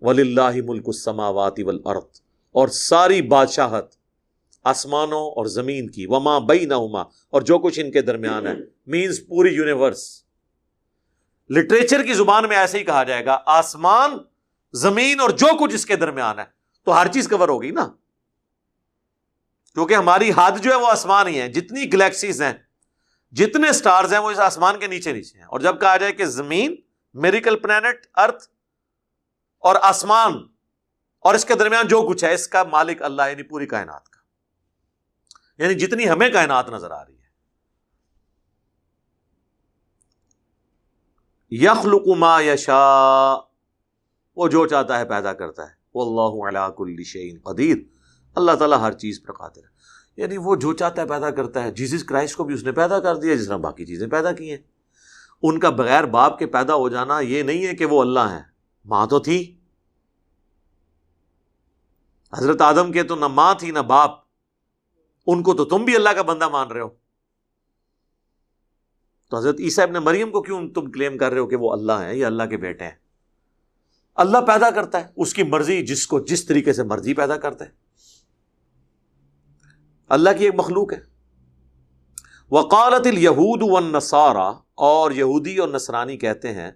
A: ولی اللہ ملک السماوات والارض اور ساری بادشاہت آسمانوں اور زمین کی، وما بئی نہ اور جو کچھ ان کے درمیان ہے۔ مینس پوری یونیورس لٹریچر کی زبان میں ایسے ہی کہا جائے گا، آسمان، زمین اور جو کچھ اس کے درمیان ہے۔ تو ہر چیز کور ہوگی نا۔ کیونکہ ہماری حد جو ہے وہ آسمان ہی ہے۔ جتنی گلیکسیز ہیں، جتنے سٹارز ہیں، وہ اس آسمان کے نیچے نیچے ہیں۔ اور جب کہا جائے کہ زمین میریکل پلانٹ ارتھ اور آسمان اور اس کے درمیان جو کچھ ہے، اس کا مالک اللہ یعنی پوری کائنات کا۔ یعنی جتنی ہمیں کائنات نظر آ رہی ہے۔ یخلق ما یشا وہ جو چاہتا ہے پیدا کرتا ہے۔ وہ اللہ علیہ کل شعین قدیر۔ اللہ تعالیٰ ہر چیز پر قادر ہے۔ یعنی وہ جو چاہتا ہے پیدا کرتا ہے۔ جیزس کرائسٹ کو بھی اس نے پیدا کر دیا، جس طرح باقی چیزیں پیدا کی ہیں۔ ان کا بغیر باپ کے پیدا ہو جانا یہ نہیں ہے کہ وہ اللہ ہے ماں تو تھی۔ حضرت آدم کے تو نہ ماں تھی نہ باپ۔ ان کو تو تم بھی اللہ کا بندہ مان رہے ہو۔ تو حضرت عیسیٰ ابن مریم کو کیوں تم کلیم کر رہے ہو کہ وہ اللہ ہے یا اللہ کے بیٹے ہیں؟ اللہ پیدا کرتا ہے، اس کی مرضی جس کو جس طریقے سے مرضی پیدا کرتا ہے۔ اللہ کی ایک مخلوق ہے۔ وقالت الہود و نسارا اور یہودی اور نسرانی کہتے ہیں،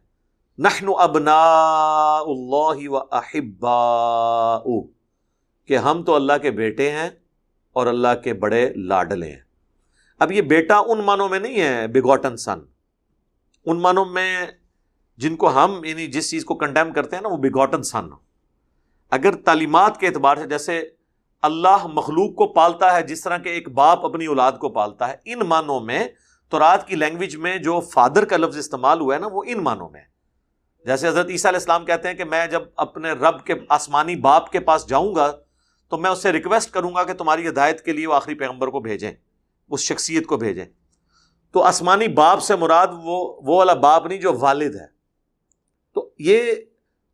A: نحن ابنا اللہ و احبا کہ ہم تو اللہ کے بیٹے ہیں اور اللہ کے بڑے لاڈلے ہیں۔ اب یہ بیٹا ان معنوں میں نہیں ہے بگوٹن سن ان معنوں میں جن کو ہم یعنی جس چیز کو کنڈیم کرتے ہیں نا، وہ بگوٹن سن اگر تعلیمات کے اعتبار سے جیسے اللہ مخلوق کو پالتا ہے، جس طرح کہ ایک باپ اپنی اولاد کو پالتا ہے، ان معنوں میں تو رات کی لینگویج میں جو فادر کا لفظ استعمال ہوا ہے نا، وہ ان معنوں میں جیسے حضرت عیسیٰ علیہ السلام کہتے ہیں کہ میں جب اپنے رب کے آسمانی باپ کے پاس جاؤں گا تو میں اس سے ریکویسٹ کروں گا کہ تمہاری ہدایت کے لیے وہ آخری پیغمبر کو بھیجیں، اس شخصیت کو بھیجیں۔ تو آسمانی باپ سے مراد وہ وہ والا باپ نہیں جو والد ہے۔ تو یہ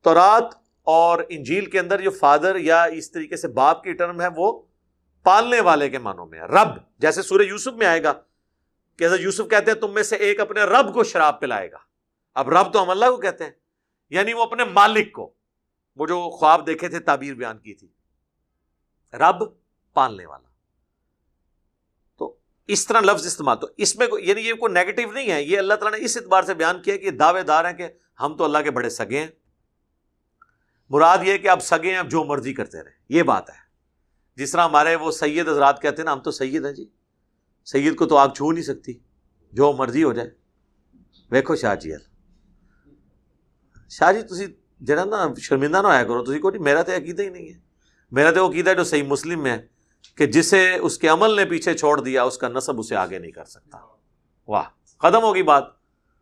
A: تورات اور انجیل کے اندر جو فادر یا اس طریقے سے باپ کی ٹرم ہے، وہ پالنے والے کے معنوں میں ہے۔ رب، جیسے سورہ یوسف میں آئے گا کہ یوسف کہتے ہیں، تم میں سے ایک اپنے رب کو شراب پلائے گا۔ اب رب تو ہم اللہ کو کہتے ہیں یعنی وہ اپنے مالک کو۔ وہ جو خواب دیکھے تھے، تعبیر بیان کی تھی۔ رب پالنے والا۔ تو اس طرح لفظ استعمال، تو اس میں یعنی یہ کوئی نیگیٹو نہیں ہے، یہ اللہ تعالیٰ نے اس اعتبار سے بیان کیا کہ دعوے دار ہیں کہ ہم تو اللہ کے بڑے سگے ہیں۔ مراد یہ کہ اب سگے ہیں اب جو مرضی کرتے رہے یہ بات ہے۔ جس طرح ہمارے وہ سید حضرات کہتے ہیں نا، ہم تو سید ہیں جی۔ سید کو تو آگ چھو نہیں سکتی، جو مرضی ہو جائے۔ ویکو شاہ جی شاہ جی تھی جڑا نا شرمندہ نہ آیا کرو تھی کوئی میرا تو عقیدہ ہی نہیں ہے۔ میرا تو وہ عقیدہ جو صحیح مسلم میں ہے کہ جسے اس کے عمل نے پیچھے چھوڑ دیا، اس کا نصب اسے آگے نہیں کر سکتا۔ واہ ختم ہوگی بات۔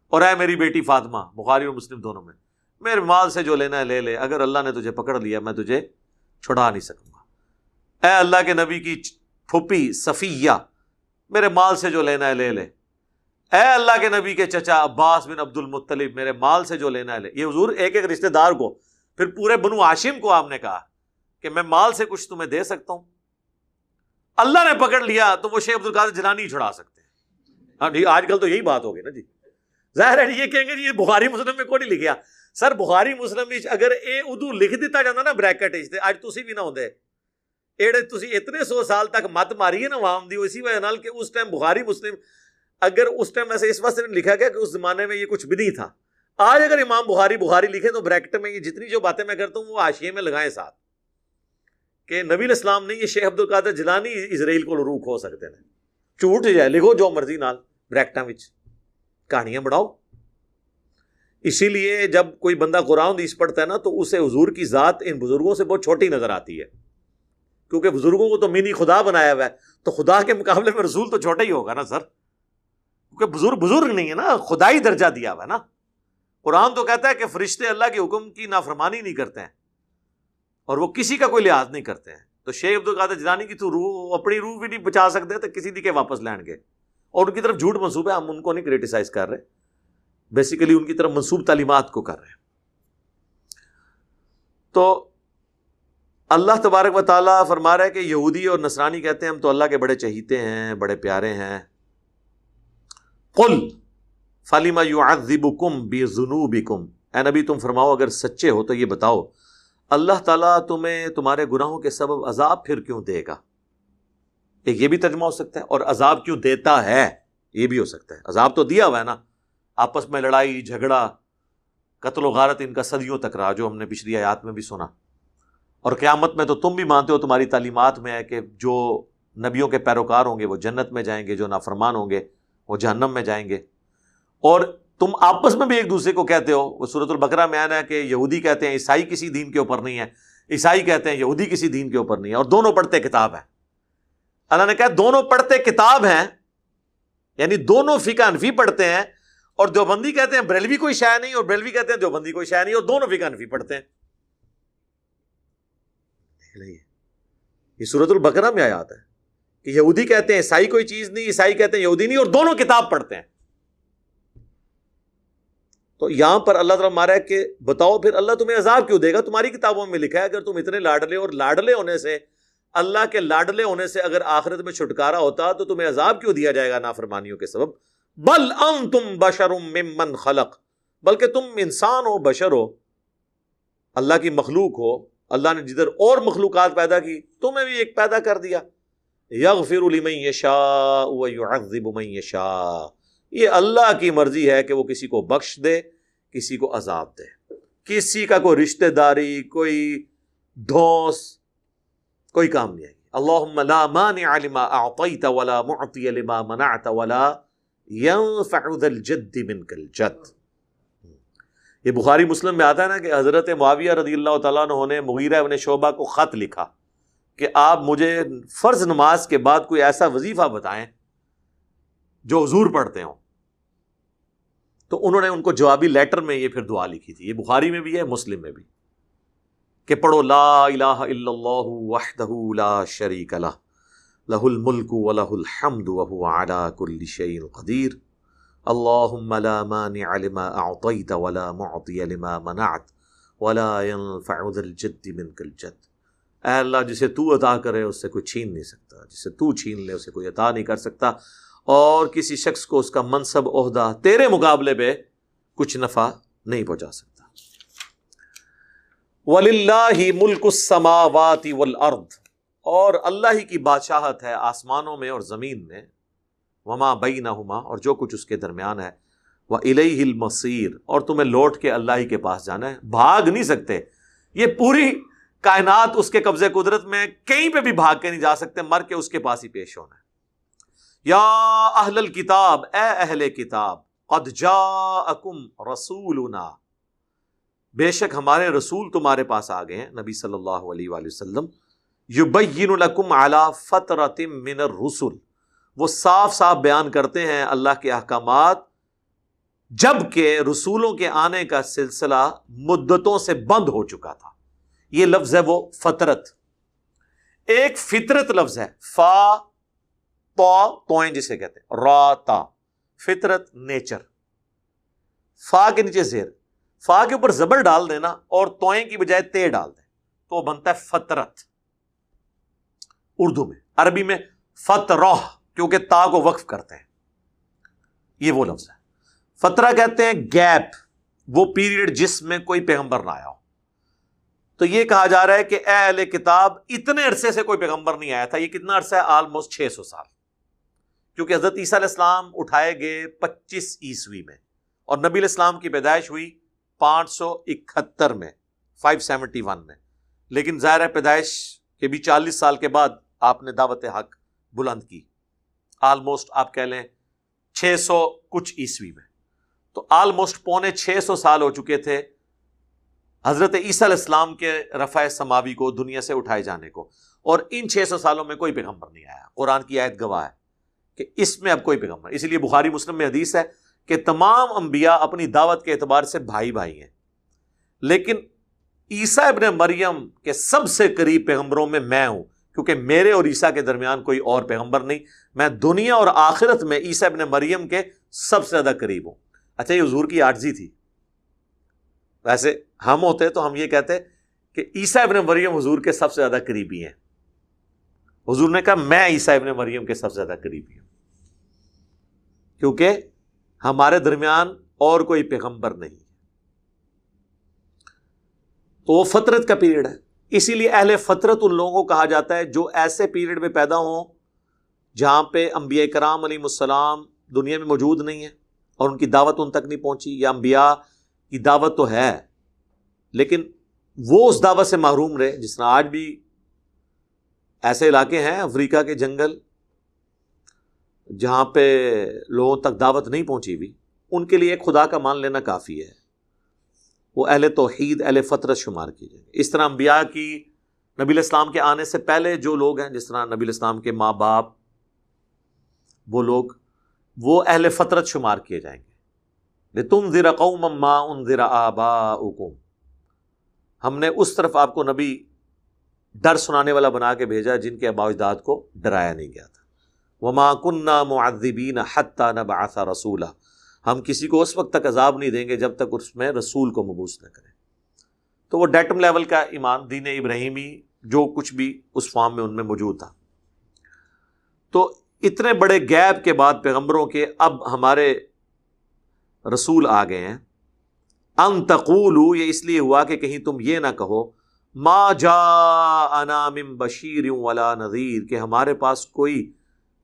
A: اور اے میری بیٹی فاطمہ، بخاری اور مسلم دونوں میں، میرے مال سے جو لینا ہے لے لے، اگر اللہ نے تجھے پکڑ لیا، میں تجھے چھڑا نہیں سکوں گا۔ اے اللہ کے نبی کی پھپھی صفیہ، میرے مال سے جو لینا ہے لے لے۔ اے اللہ کے نبی کے چچا عباس بن عبد المطلب میرے مال سے جو لینا ہے لے۔ یہ حضور ایک ایک رشتے دار کو، پھر پورے بنو ہاشم کو آپ نے کہا۔ کہ میں مال سے کچھ تمہیں دے سکتا ہوں۔ اللہ نے پکڑ لیا تو وہ شیخ عبد القادر جنانی چھڑا سکتے ہیں۔ ہاں جی آج کل تو یہی بات ہوگی نا جی۔ ظاہر ہے جی، یہ کہیں گے جی یہ بخاری مسلم میں کوئی نہیں لکھیا۔ سر، بخاری مسلم اگر اے اردو لکھ دیتا جاتا نا بریکٹ اج تھی بھی نہ ہوتے ایڑے تھی اتنے سو سال تک مت ماری ہے نا وام دی، اسی وجہ نال کہ اس ٹائم بخاری مسلم، اگر اس ٹائم ایسے اس واسطے لکھا گیا کہ اس زمانے میں یہ کچھ بھی نہیں تھا۔ آج اگر امام بخاری بخاری لکھے تو بریکٹ میں یہ جتنی جو باتیں میں کرتا ہوں وہ آشیے میں لگائیں ساتھ۔ کہ نبی الاسلام نے یہ شیخ عبد القادر جلانی اسرائیل کو روک ہو سکتے ہیں۔ جھوٹ جائے، لکھو جو مرضی نال بریکٹا کہانیاں بڑھاؤ اسی لیے جب کوئی بندہ قرآن دیس پڑھتا ہے نا، تو اسے حضور کی ذات ان بزرگوں سے بہت چھوٹی نظر آتی ہے۔ کیونکہ بزرگوں کو تو مینی خدا بنایا ہوا ہے، تو خدا کے مقابلے میں رسول تو چھوٹا ہی ہوگا نا سر۔ کیونکہ بزرگ بزرگ نہیں ہے نا خدا ہی درجہ دیا ہوا ہے نا۔ قرآن تو کہتا ہے کہ فرشتے اللہ کے حکم کی نافرمانی نہیں کرتے ہیں۔ اور وہ کسی کا کوئی لحاظ نہیں کرتے ہیں۔ تو شیخ عبد القادر جلانی کی تو روح اپنی روح بھی نہیں بچا سکتے تو کسی دی کے واپس لین گے۔ اور ان کی طرف جھوٹ منصوب ہے، ہم ان کو نہیں کریٹیسائز کر رہے۔ بیسیکلی ان کی طرف منصوب تعلیمات کو کر رہے ہیں۔ تو اللہ تبارک و تعالیٰ فرما رہا ہے کہ یہودی اور نصرانی کہتے ہیں، ہم تو اللہ کے بڑے چہیتے ہیں، بڑے پیارے ہیں۔ قل فلیما یو ادب کم بے اے نبی تم فرماؤ، اگر سچے ہو تو یہ بتاؤ اللہ تعالیٰ تمہیں تمہارے گناہوں کے سبب عذاب پھر کیوں دے گا؟ ایک یہ بھی ترجمہ ہو سکتا ہے، اور عذاب کیوں دیتا ہے؟ یہ بھی ہو سکتا ہے۔ عذاب تو دیا ہوا ہے نا۔ آپس میں لڑائی، جھگڑا، قتل و غارت ان کا صدیوں تک رہا، جو ہم نے پچھلی آیات میں بھی سنا۔ اور قیامت میں تو تم بھی مانتے ہو، تمہاری تعلیمات میں ہے کہ جو نبیوں کے پیروکار ہوں گے، وہ جنت میں جائیں گے، جو نافرمان ہوں گے، وہ جہنم میں جائیں گے۔ اور تم آپس میں بھی ایک دوسرے کو کہتے ہو۔ وہ صورت البقرہ میں آنا ہے کہ یہودی کہتے ہیں عیسائی کسی دین کے اوپر نہیں ہے۔ عیسائی کہتے ہیں یہودی کسی دین کے اوپر نہیں ہے۔ اور دونوں پڑھتے کتاب ہیں۔ اللہ نے کہا دونوں پڑھتے کتاب ہیں۔ یعنی دونوں فقہ انفی پڑھتے ہیں۔ اور دیوبندی کہتے ہیں بریلوی کوئی شاع نہیں، اور بریلوی کہتے ہیں دیوبندی کوئی شاع نہیں، اور دونوں فقہ انفی پڑھتے ہیں۔ یہ۔ صورت البقرہ میں آیا ہے کہ یہودی کہتے ہیں عیسائی کوئی چیز نہیں، عیسائی کہتے ہیں یہودی نہیں، اور دونوں کتاب پڑھتے ہیں۔ تو یہاں پر اللہ تعالیٰ مارا ہے کہ بتاؤ پھر اللہ تمہیں عذاب کیوں دے گا؟ تمہاری کتابوں میں لکھا ہے اگر تم اتنے لاڈلے اور لاڈلے ہونے سے، اللہ کے لاڈلے ہونے سے اگر آخرت میں چھٹکارا ہوتا تو تمہیں عذاب کیوں دیا جائے گا نافرمانیوں کے سبب؟ بل ام تم بشر ممن خلق، بلکہ تم انسان ہو، بشر ہو، اللہ کی مخلوق ہو، اللہ نے جدھر اور مخلوقات پیدا کی، تمہیں بھی ایک پیدا کر دیا۔ یغفر لمن یشاء ویعذب من یشاء۔ یہ اللہ کی مرضی ہے کہ وہ کسی کو بخش دے، کسی کو عذاب دے۔ کسی کا کوئی رشتہ داری، کوئی دھوس کوئی کام نہیں۔ آئے گی اللہ لا مانع لما اعطیت ولا معطی لما منعت ولا ينفع ذا الجد منك الجد یہ بخاری مسلم میں آتا ہے نا کہ حضرت معاویہ رضی اللہ تعالیٰ نے مغیرہ ابن شعبہ کو خط لکھا کہ آپ مجھے فرض نماز کے بعد کوئی ایسا وظیفہ بتائیں جو حضور پڑھتے ہوں۔ تو انہوں نے ان کو جوابی لیٹر میں یہ پھر دعا لکھی تھی، یہ بخاری میں بھی ہے، مسلم میں بھی۔ کہ پڑھو، لا الہ الا اللہ وحدہ لا شریک لہ لہ الملک و لہ الحمد وہو علا کل شیء قدیر۔ اللہم لا مانع لما اعطیت ولا معطی لما منعت ولا ينفع ذا الجد منك الجد۔ اے اللہ، جسے تو عطا کرے، اس سے کوئی چھین نہیں سکتا۔ جسے تو چھین لے، اسے کوئی عطا نہیں کر سکتا۔ اور کسی شخص کو اس کا منصب، عہدہ تیرے مقابلے پہ کچھ نفع نہیں پہنچا سکتا۔ ولی ملک السماوات والارض اور اللہ ہی کی بادشاہت ہے آسمانوں میں اور زمین میں۔ وما بینہما اور جو کچھ اس کے درمیان ہے۔ وہ الہ المصیر اور تمہیں لوٹ کے اللہ ہی کے پاس جانا ہے۔ بھاگ نہیں سکتے۔ یہ پوری کائنات اس کے قبضے قدرت میں کہیں پہ بھی بھاگ کے نہیں جا سکتے۔ مر کے اس کے پاس ہی پیش ہونا ہے۔ یا اہل الکتاب، اے اہل کتاب، قد جاءکم رسولنا۔ بے شک ہمارے رسول تمہارے پاس آ گئے ہیں، نبی صلی اللہ علیہ وآلہ وسلم۔ یبین لکم علی فترت من الرسل۔ وہ صاف صاف بیان کرتے ہیں اللہ کے احکامات، جبکہ رسولوں کے آنے کا سلسلہ مدتوں سے بند ہو چکا تھا۔ یہ لفظ ہے وہ فطرت ایک فطرت لفظ ہے، فا توئیں جسے کہتے ہیں را تا فطرت، نیچر۔ فا کے نیچے زیر، فا کے اوپر زبر ڈال دینا اور توئیں کی بجائے تے ڈال دیں۔ تو وہ بنتا ہے فطرت۔ اردو میں، عربی میں فترہ کیونکہ تا کو وقف کرتے ہیں۔ یہ وہ لفظ ہے۔ فترہ کہتے ہیں گیپ، وہ پیریڈ جس میں کوئی پیغمبر نہ آیا ہو۔ تو یہ کہا جا رہا ہے کہ اے اہل کتاب اتنے عرصے سے کوئی پیغمبر نہیں آیا تھا، یہ کتنا عرصہ ہے؟ آلموسٹ چھ سو سال۔ کیونکہ حضرت عیسیٰ علیہ السلام اٹھائے گئے پچیس عیسوی میں اور نبی علیہ السلام کی پیدائش ہوئی پانچ سو اکہتر میں فائیو سیونٹی ون میں۔ لیکن ظاہر ہے پیدائش کے بھی چالیس سال کے بعد آپ نے دعوت حق بلند کی۔ آلموسٹ آپ کہہ لیں چھ سو کچھ عیسوی میں۔ تو آلموسٹ پونے چھ سو سال ہو چکے تھے حضرت عیسیٰ علیہ السلام کے رفع سماوی کو، دنیا سے اٹھائے جانے کو۔ اور ان چھ سو سالوں میں کوئی پیغمبر نہیں آیا۔ قرآن کی آیت گواہ ہے۔ کہ اس میں اب کوئی پیغمبر اسی لیے بخاری مسلم میں حدیث ہے کہ تمام انبیاء اپنی دعوت کے اعتبار سے بھائی بھائی ہیں۔ لیکن عیسیٰ ابن مریم کے سب سے قریب پیغمبروں میں میں ہوں، کیونکہ میرے اور عیسیٰ کے درمیان کوئی اور پیغمبر نہیں۔ میں دنیا اور آخرت میں عیسیٰ ابن مریم کے سب سے زیادہ قریب ہوں۔ اچھا یہ حضور کی آرزی تھی۔ ویسے ہم ہوتے تو ہم یہ کہتے کہ عیسیٰ ابن مریم حضور کے سب سے زیادہ قریبی ہیں۔ حضور نے کہا میں عیسیٰ ابن مریم کے سب سے زیادہ قریبی ہوں۔ کیونکہ ہمارے درمیان اور کوئی پیغمبر نہیں تو وہ فطرت کا پیریڈ ہے۔ اسی لیے اہل فطرت ان لوگوں کو کہا جاتا ہے جو ایسے پیریڈ میں پیدا ہوں جہاں پہ انبیاء کرام علیہ السلام دنیا میں موجود نہیں ہے اور ان کی دعوت ان تک نہیں پہنچی، یا انبیاء کی دعوت تو ہے، لیکن وہ اس دعوت سے محروم رہے جس طرح آج بھی ایسے علاقے ہیں، افریقہ کے جنگل جہاں پہ لوگوں تک دعوت نہیں پہنچی ہوئی، ان کے لیے خدا کا مان لینا کافی ہے۔ وہ اہل توحید، اہل فطرت شمار کی جائے اس طرح انبیاء کی نبی الاسلام کے آنے سے پہلے جو لوگ ہیں، جس طرح نبی الاسلام کے ماں باپ، وہ لوگ، وہ اہل فطرت شمار کیے جائیں گے۔ تم ذرا قوم ماں ان ذرا آبا ہم نے اس طرف آپ کو نبی ڈر سنانے والا بنا کے بھیجا جن کے اجداد کو ڈرایا نہیں گیا تھا۔ وہ ماں کن معذبین حتیٰ نہ بآسا رسولہ ہم کسی کو اس وقت تک عذاب نہیں دیں گے جب تک اس میں رسول کو مبوس نہ کریں۔ تو وہ ڈیٹم لیول کا ایمان، دین ابراہیمی جو کچھ بھی اس فارم میں ان میں موجود تھا۔ تو اتنے بڑے گیپ کے بعد پیغمبروں کے اب ہمارے رسول آ گئے ہیں۔ ان تقول یہ اس لیے ہوا کہ کہیں تم یہ نہ کہو، ما جا انام بشیر ولا نذیر کہ ہمارے پاس کوئی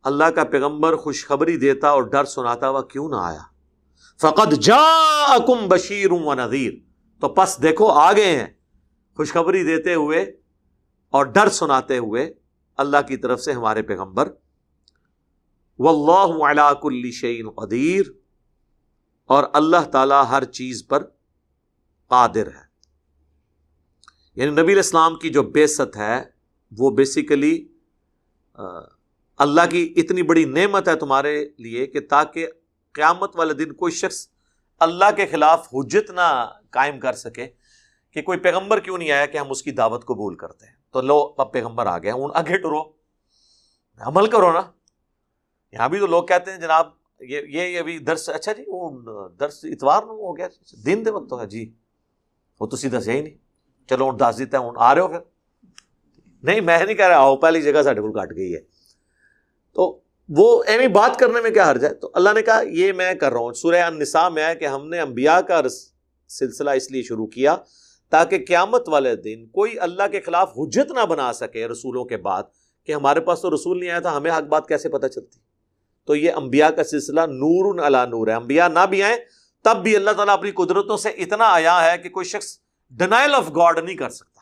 A: اللہ کا پیغمبر خوشخبری دیتا اور ڈر سناتا ہوا کیوں نہ آیا؟ فقط جا اکم بشیر و نذیر۔ تو پس دیکھو آ گئے ہیں۔ خوشخبری دیتے ہوئے اور ڈر سناتے ہوئے اللہ کی طرف سے ہمارے پیغمبر۔ واللہ علی کل شعین قدیر۔ اور اللہ تعالی ہر چیز پر قادر ہے۔ یعنی نبی الاسلام کی جو بیست ہے، وہ بیسیکلی اللہ کی اتنی بڑی نعمت ہے تمہارے لیے کہ تاکہ قیامت والے دن کوئی شخص اللہ کے خلاف حجت نہ قائم کر سکے کہ کوئی پیغمبر کیوں نہیں آیا کہ ہم اس کی دعوت قبول کرتے ہیں؟ تو لو، اب پیغمبر آ گیا آگے ٹرو۔ عمل کرو نا۔ یہاں بھی تو لوگ کہتے ہیں، جناب، یہ یہ ابھی درس اچھا جی وہ درس اتوار ہو گیا، دن دے وقت تو جی۔ وہ تو سیدھا صحیح نہیں۔ چلو، ہوں، دس دیتا ہوں، آ رہے ہو پھر۔ نہیں، میں نہیں کہہ رہا، آؤ، پہلی جگہ ساڈے کو کٹ گئی ہے۔ تو وہ ایویں بات کرنے میں کیا حرج ہے؟ تو اللہ نے کہا، یہ میں کر رہا ہوں۔ سورہ النساء میں ہے کہ ہم نے انبیاء کا سلسلہ اس لیے شروع کیا تاکہ قیامت والے دن کوئی اللہ کے خلاف حجت نہ بنا سکے رسولوں کے بعد کہ ہمارے پاس تو رسول نہیں آیا تھا، ہمیں حق بات کیسے پتہ چلتی؟ تو یہ انبیاء کا سلسلہ نور اللہ نور ہے۔ انبیاء نہ بھی آئیں تب بھی اللہ تعالیٰ اپنی قدرتوں سے اتنا آیا ہے کہ کوئی شخص ڈنائل آف گاڈ نہیں کر سکتا۔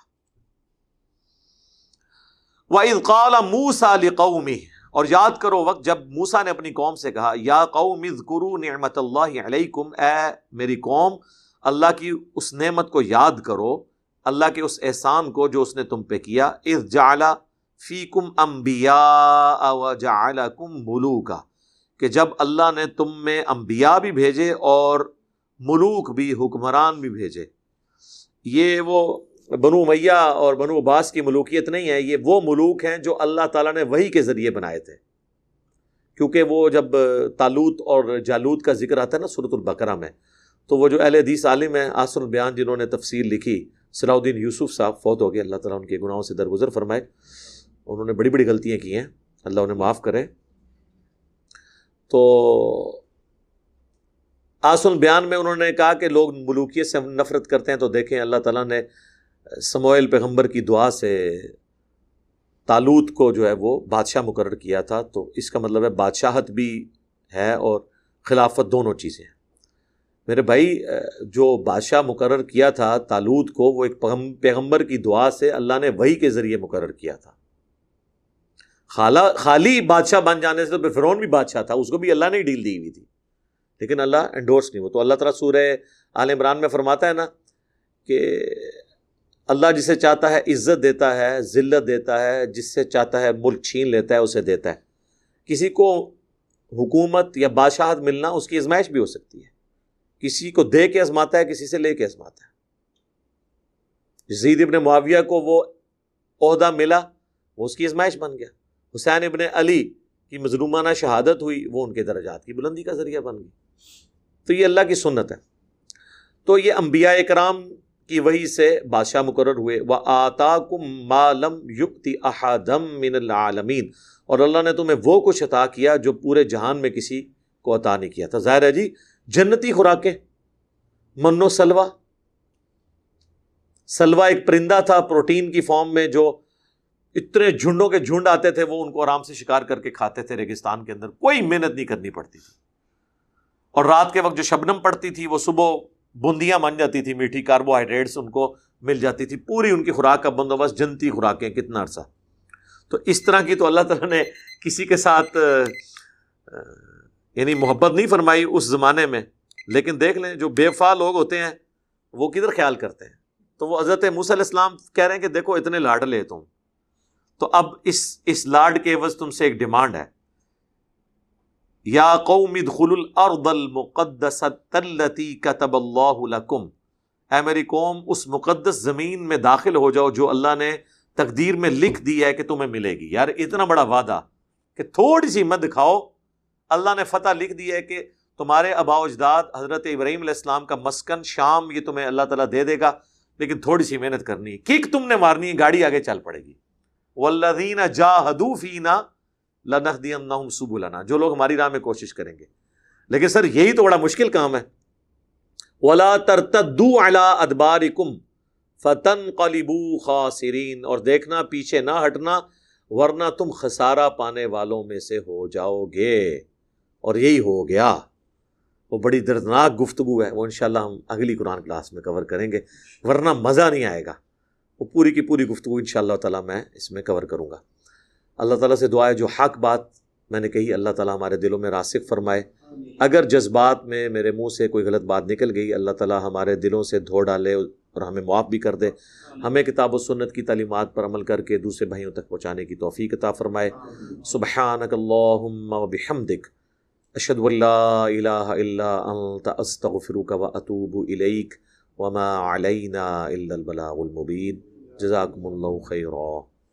A: وہ موسا قومی اور یاد کرو وقت جب موسا نے اپنی قوم سے کہا، یا قوم نعمت اللہ علیکم، اے میری قوم، اللہ کی اس نعمت کو یاد کرو، اللہ کے اس احسان کو جو اس نے تم پہ کیا اس جالا فی کم امبیا کم ملوکا، کہ جب اللہ نے تم میں انبیاء بھی بھیجے اور ملوک بھی، حکمران بھی بھیجے۔ یہ وہ بنو میاں اور بنو عباس کی ملوکیت نہیں ہے، یہ وہ ملوک ہیں جو اللہ تعالیٰ نے وہی کے ذریعے بنائے تھے۔ کیونکہ وہ جب تالوت اور جالوت کا ذکر آتا ہے نا صورت البقرہ میں، تو وہ جو اہل حدیث عالم ہیں آسر البیان جنہوں نے تفصیل لکھی صلاح الدین یوسف صاحب فوت ہو گئے، اللہ تعالیٰ ان کے گناہوں سے درگزر فرمائے۔ انہوں نے بڑی بڑی غلطیاں کی ہیں، اللہ انہیں معاف کرے تو آسن بیان میں انہوں نے کہا کہ لوگ ملوکیت سے نفرت کرتے ہیں، تو دیکھیں اللہ تعالیٰ نے سموئل پیغمبر کی دعا سے تالوت کو جو ہے وہ بادشاہ مقرر کیا تھا، تو اس کا مطلب ہے بادشاہت بھی ہے اور خلافت دونوں چیزیں ہیں۔ میرے بھائی جو بادشاہ مقرر کیا تھا تالوت کو، وہ ایک پیغمبر کی دعا سے اللہ نے وہی کے ذریعے مقرر کیا تھا۔ خالہ خالی بادشاہ بن جانے سے تو فرون بھی بادشاہ تھا، اس کو بھی اللہ نے ڈیل دی ہوئی تھی۔ لیکن اللہ انڈورس نہیں ہو تو اللہ تعالیٰ سورہ عال عمران میں فرماتا ہے نا کہ اللہ جسے چاہتا ہے عزت دیتا ہے، ذلت دیتا ہے جس سے چاہتا ہے ملک چھین لیتا ہے، اسے دیتا ہے۔ کسی کو حکومت یا بادشاہت ملنا اس کی ازمائش بھی ہو سکتی ہے۔ کسی کو دے کے ازماتا ہے، کسی سے لے کے ازماتا ہے۔ زید ابن معاویہ کو وہ عہدہ ملا، وہ اس کی ازمائش بن گیا۔ حسین ابن علی کی مظلومانہ شہادت ہوئی، وہ ان کے درجات کی بلندی کا ذریعہ بن گئی تو یہ اللہ کی سنت ہے۔ تو یہ انبیاء اکرام کی وہی سے بادشاہ مقرر ہوئے۔ وہ آتا کم مالم یقتی احادم من العالمین اور اللہ نے تمہیں وہ کچھ عطا کیا جو پورے جہان میں کسی کو عطا نہیں کیا تھا۔ ظاہر ہے جی جنتی خوراکیں۔ من و سلوا سلوا ایک پرندہ تھا، پروٹین کی فارم میں جو اتنے جھنڈوں کے جھنڈ آتے تھے، وہ ان کو آرام سے شکار کر کے کھاتے تھے ریگستان کے اندر۔ کوئی محنت نہیں کرنی پڑتی تھی۔ اور رات کے وقت جو شبنم پڑتی تھی، وہ صبح بندیاں بن جاتی تھی میٹھی کاربوہائیڈریٹس ان کو مل جاتی تھی پوری ان کی خوراک کا بندوبست جنتی خوراکیں، کتنا عرصہ۔ تو اس طرح کی تو اللہ تعالیٰ نے کسی کے ساتھ یعنی محبت نہیں فرمائی اس زمانے میں، لیکن دیکھ لیں جو بے فا لوگ ہوتے ہیں، وہ کدھر خیال کرتے ہیں؟ تو وہ حضرت موس علیہ السلام کہہ رہے ہیں کہ دیکھو اتنے لاڈ لے تم۔ تو اب اس اس لاڈ کے عوض تم سے ایک ڈیمانڈ ہے۔ یا قوم ادخل الارض المقدسۃ التي كتب اللہ لکم۔ اے میری قوم، اس مقدس زمین میں داخل ہو جاؤ جو اللہ نے تقدیر میں لکھ دی ہے کہ تمہیں ملے گی۔ یار، اتنا بڑا وعدہ کہ تھوڑی سی مت دکھاؤ اللہ نے فتح لکھ دی ہے کہ تمہارے ابا اجداد حضرت ابراہیم علیہ السلام کا مسکن شام یہ تمہیں اللہ تعالیٰ دے دے گا، لیکن تھوڑی سی محنت کرنی ہے۔ کک تم نے مارنی ہے، گاڑی آگے چل پڑے گی۔ ولدین جا حدوفینا لنحدین سب لنا جو لوگ ہماری راہ میں کوشش کریں گے۔ لیکن سر، یہی تو بڑا مشکل کام ہے۔ ولا ترتدو علی ادبارکم فتن قلبو خاسرین اور دیکھنا، پیچھے نہ ہٹنا، ورنہ تم خسارہ پانے والوں میں سے ہو جاؤ گے۔ اور یہی ہو گیا۔ وہ بڑی دردناک گفتگو ہے۔ وہ انشاءاللہ ہم اگلی قرآن کلاس میں کور کریں گے۔ ورنہ مزہ نہیں آئے گا۔ وہ پوری کی پوری گفتگو ان شاء اللہ تعالیٰ میں اس میں کور کروں گا۔ اللہ تعالیٰ سے دعا ہے، جو حق بات میں نے کہی، اللہ تعالیٰ ہمارے دلوں میں راسک فرمائے۔ اگر جذبات میں میرے منہ سے کوئی غلط بات نکل گئی، اللہ تعالیٰ ہمارے دلوں سے دھو ڈالے اور ہمیں معاف بھی کر دے۔ ہمیں کتاب و سنت کی تعلیمات پر عمل کر کے دوسرے بھائیوں تک پہنچانے کی توفیق عطا فرمائے۔ سبحانک اللہم و بحمدک۔ اشد اللہ الہ الا انت، استغفرک و اتوب الیک۔ وما علینا الا البلاغ المبین۔ جزاکم اللہ خیرہ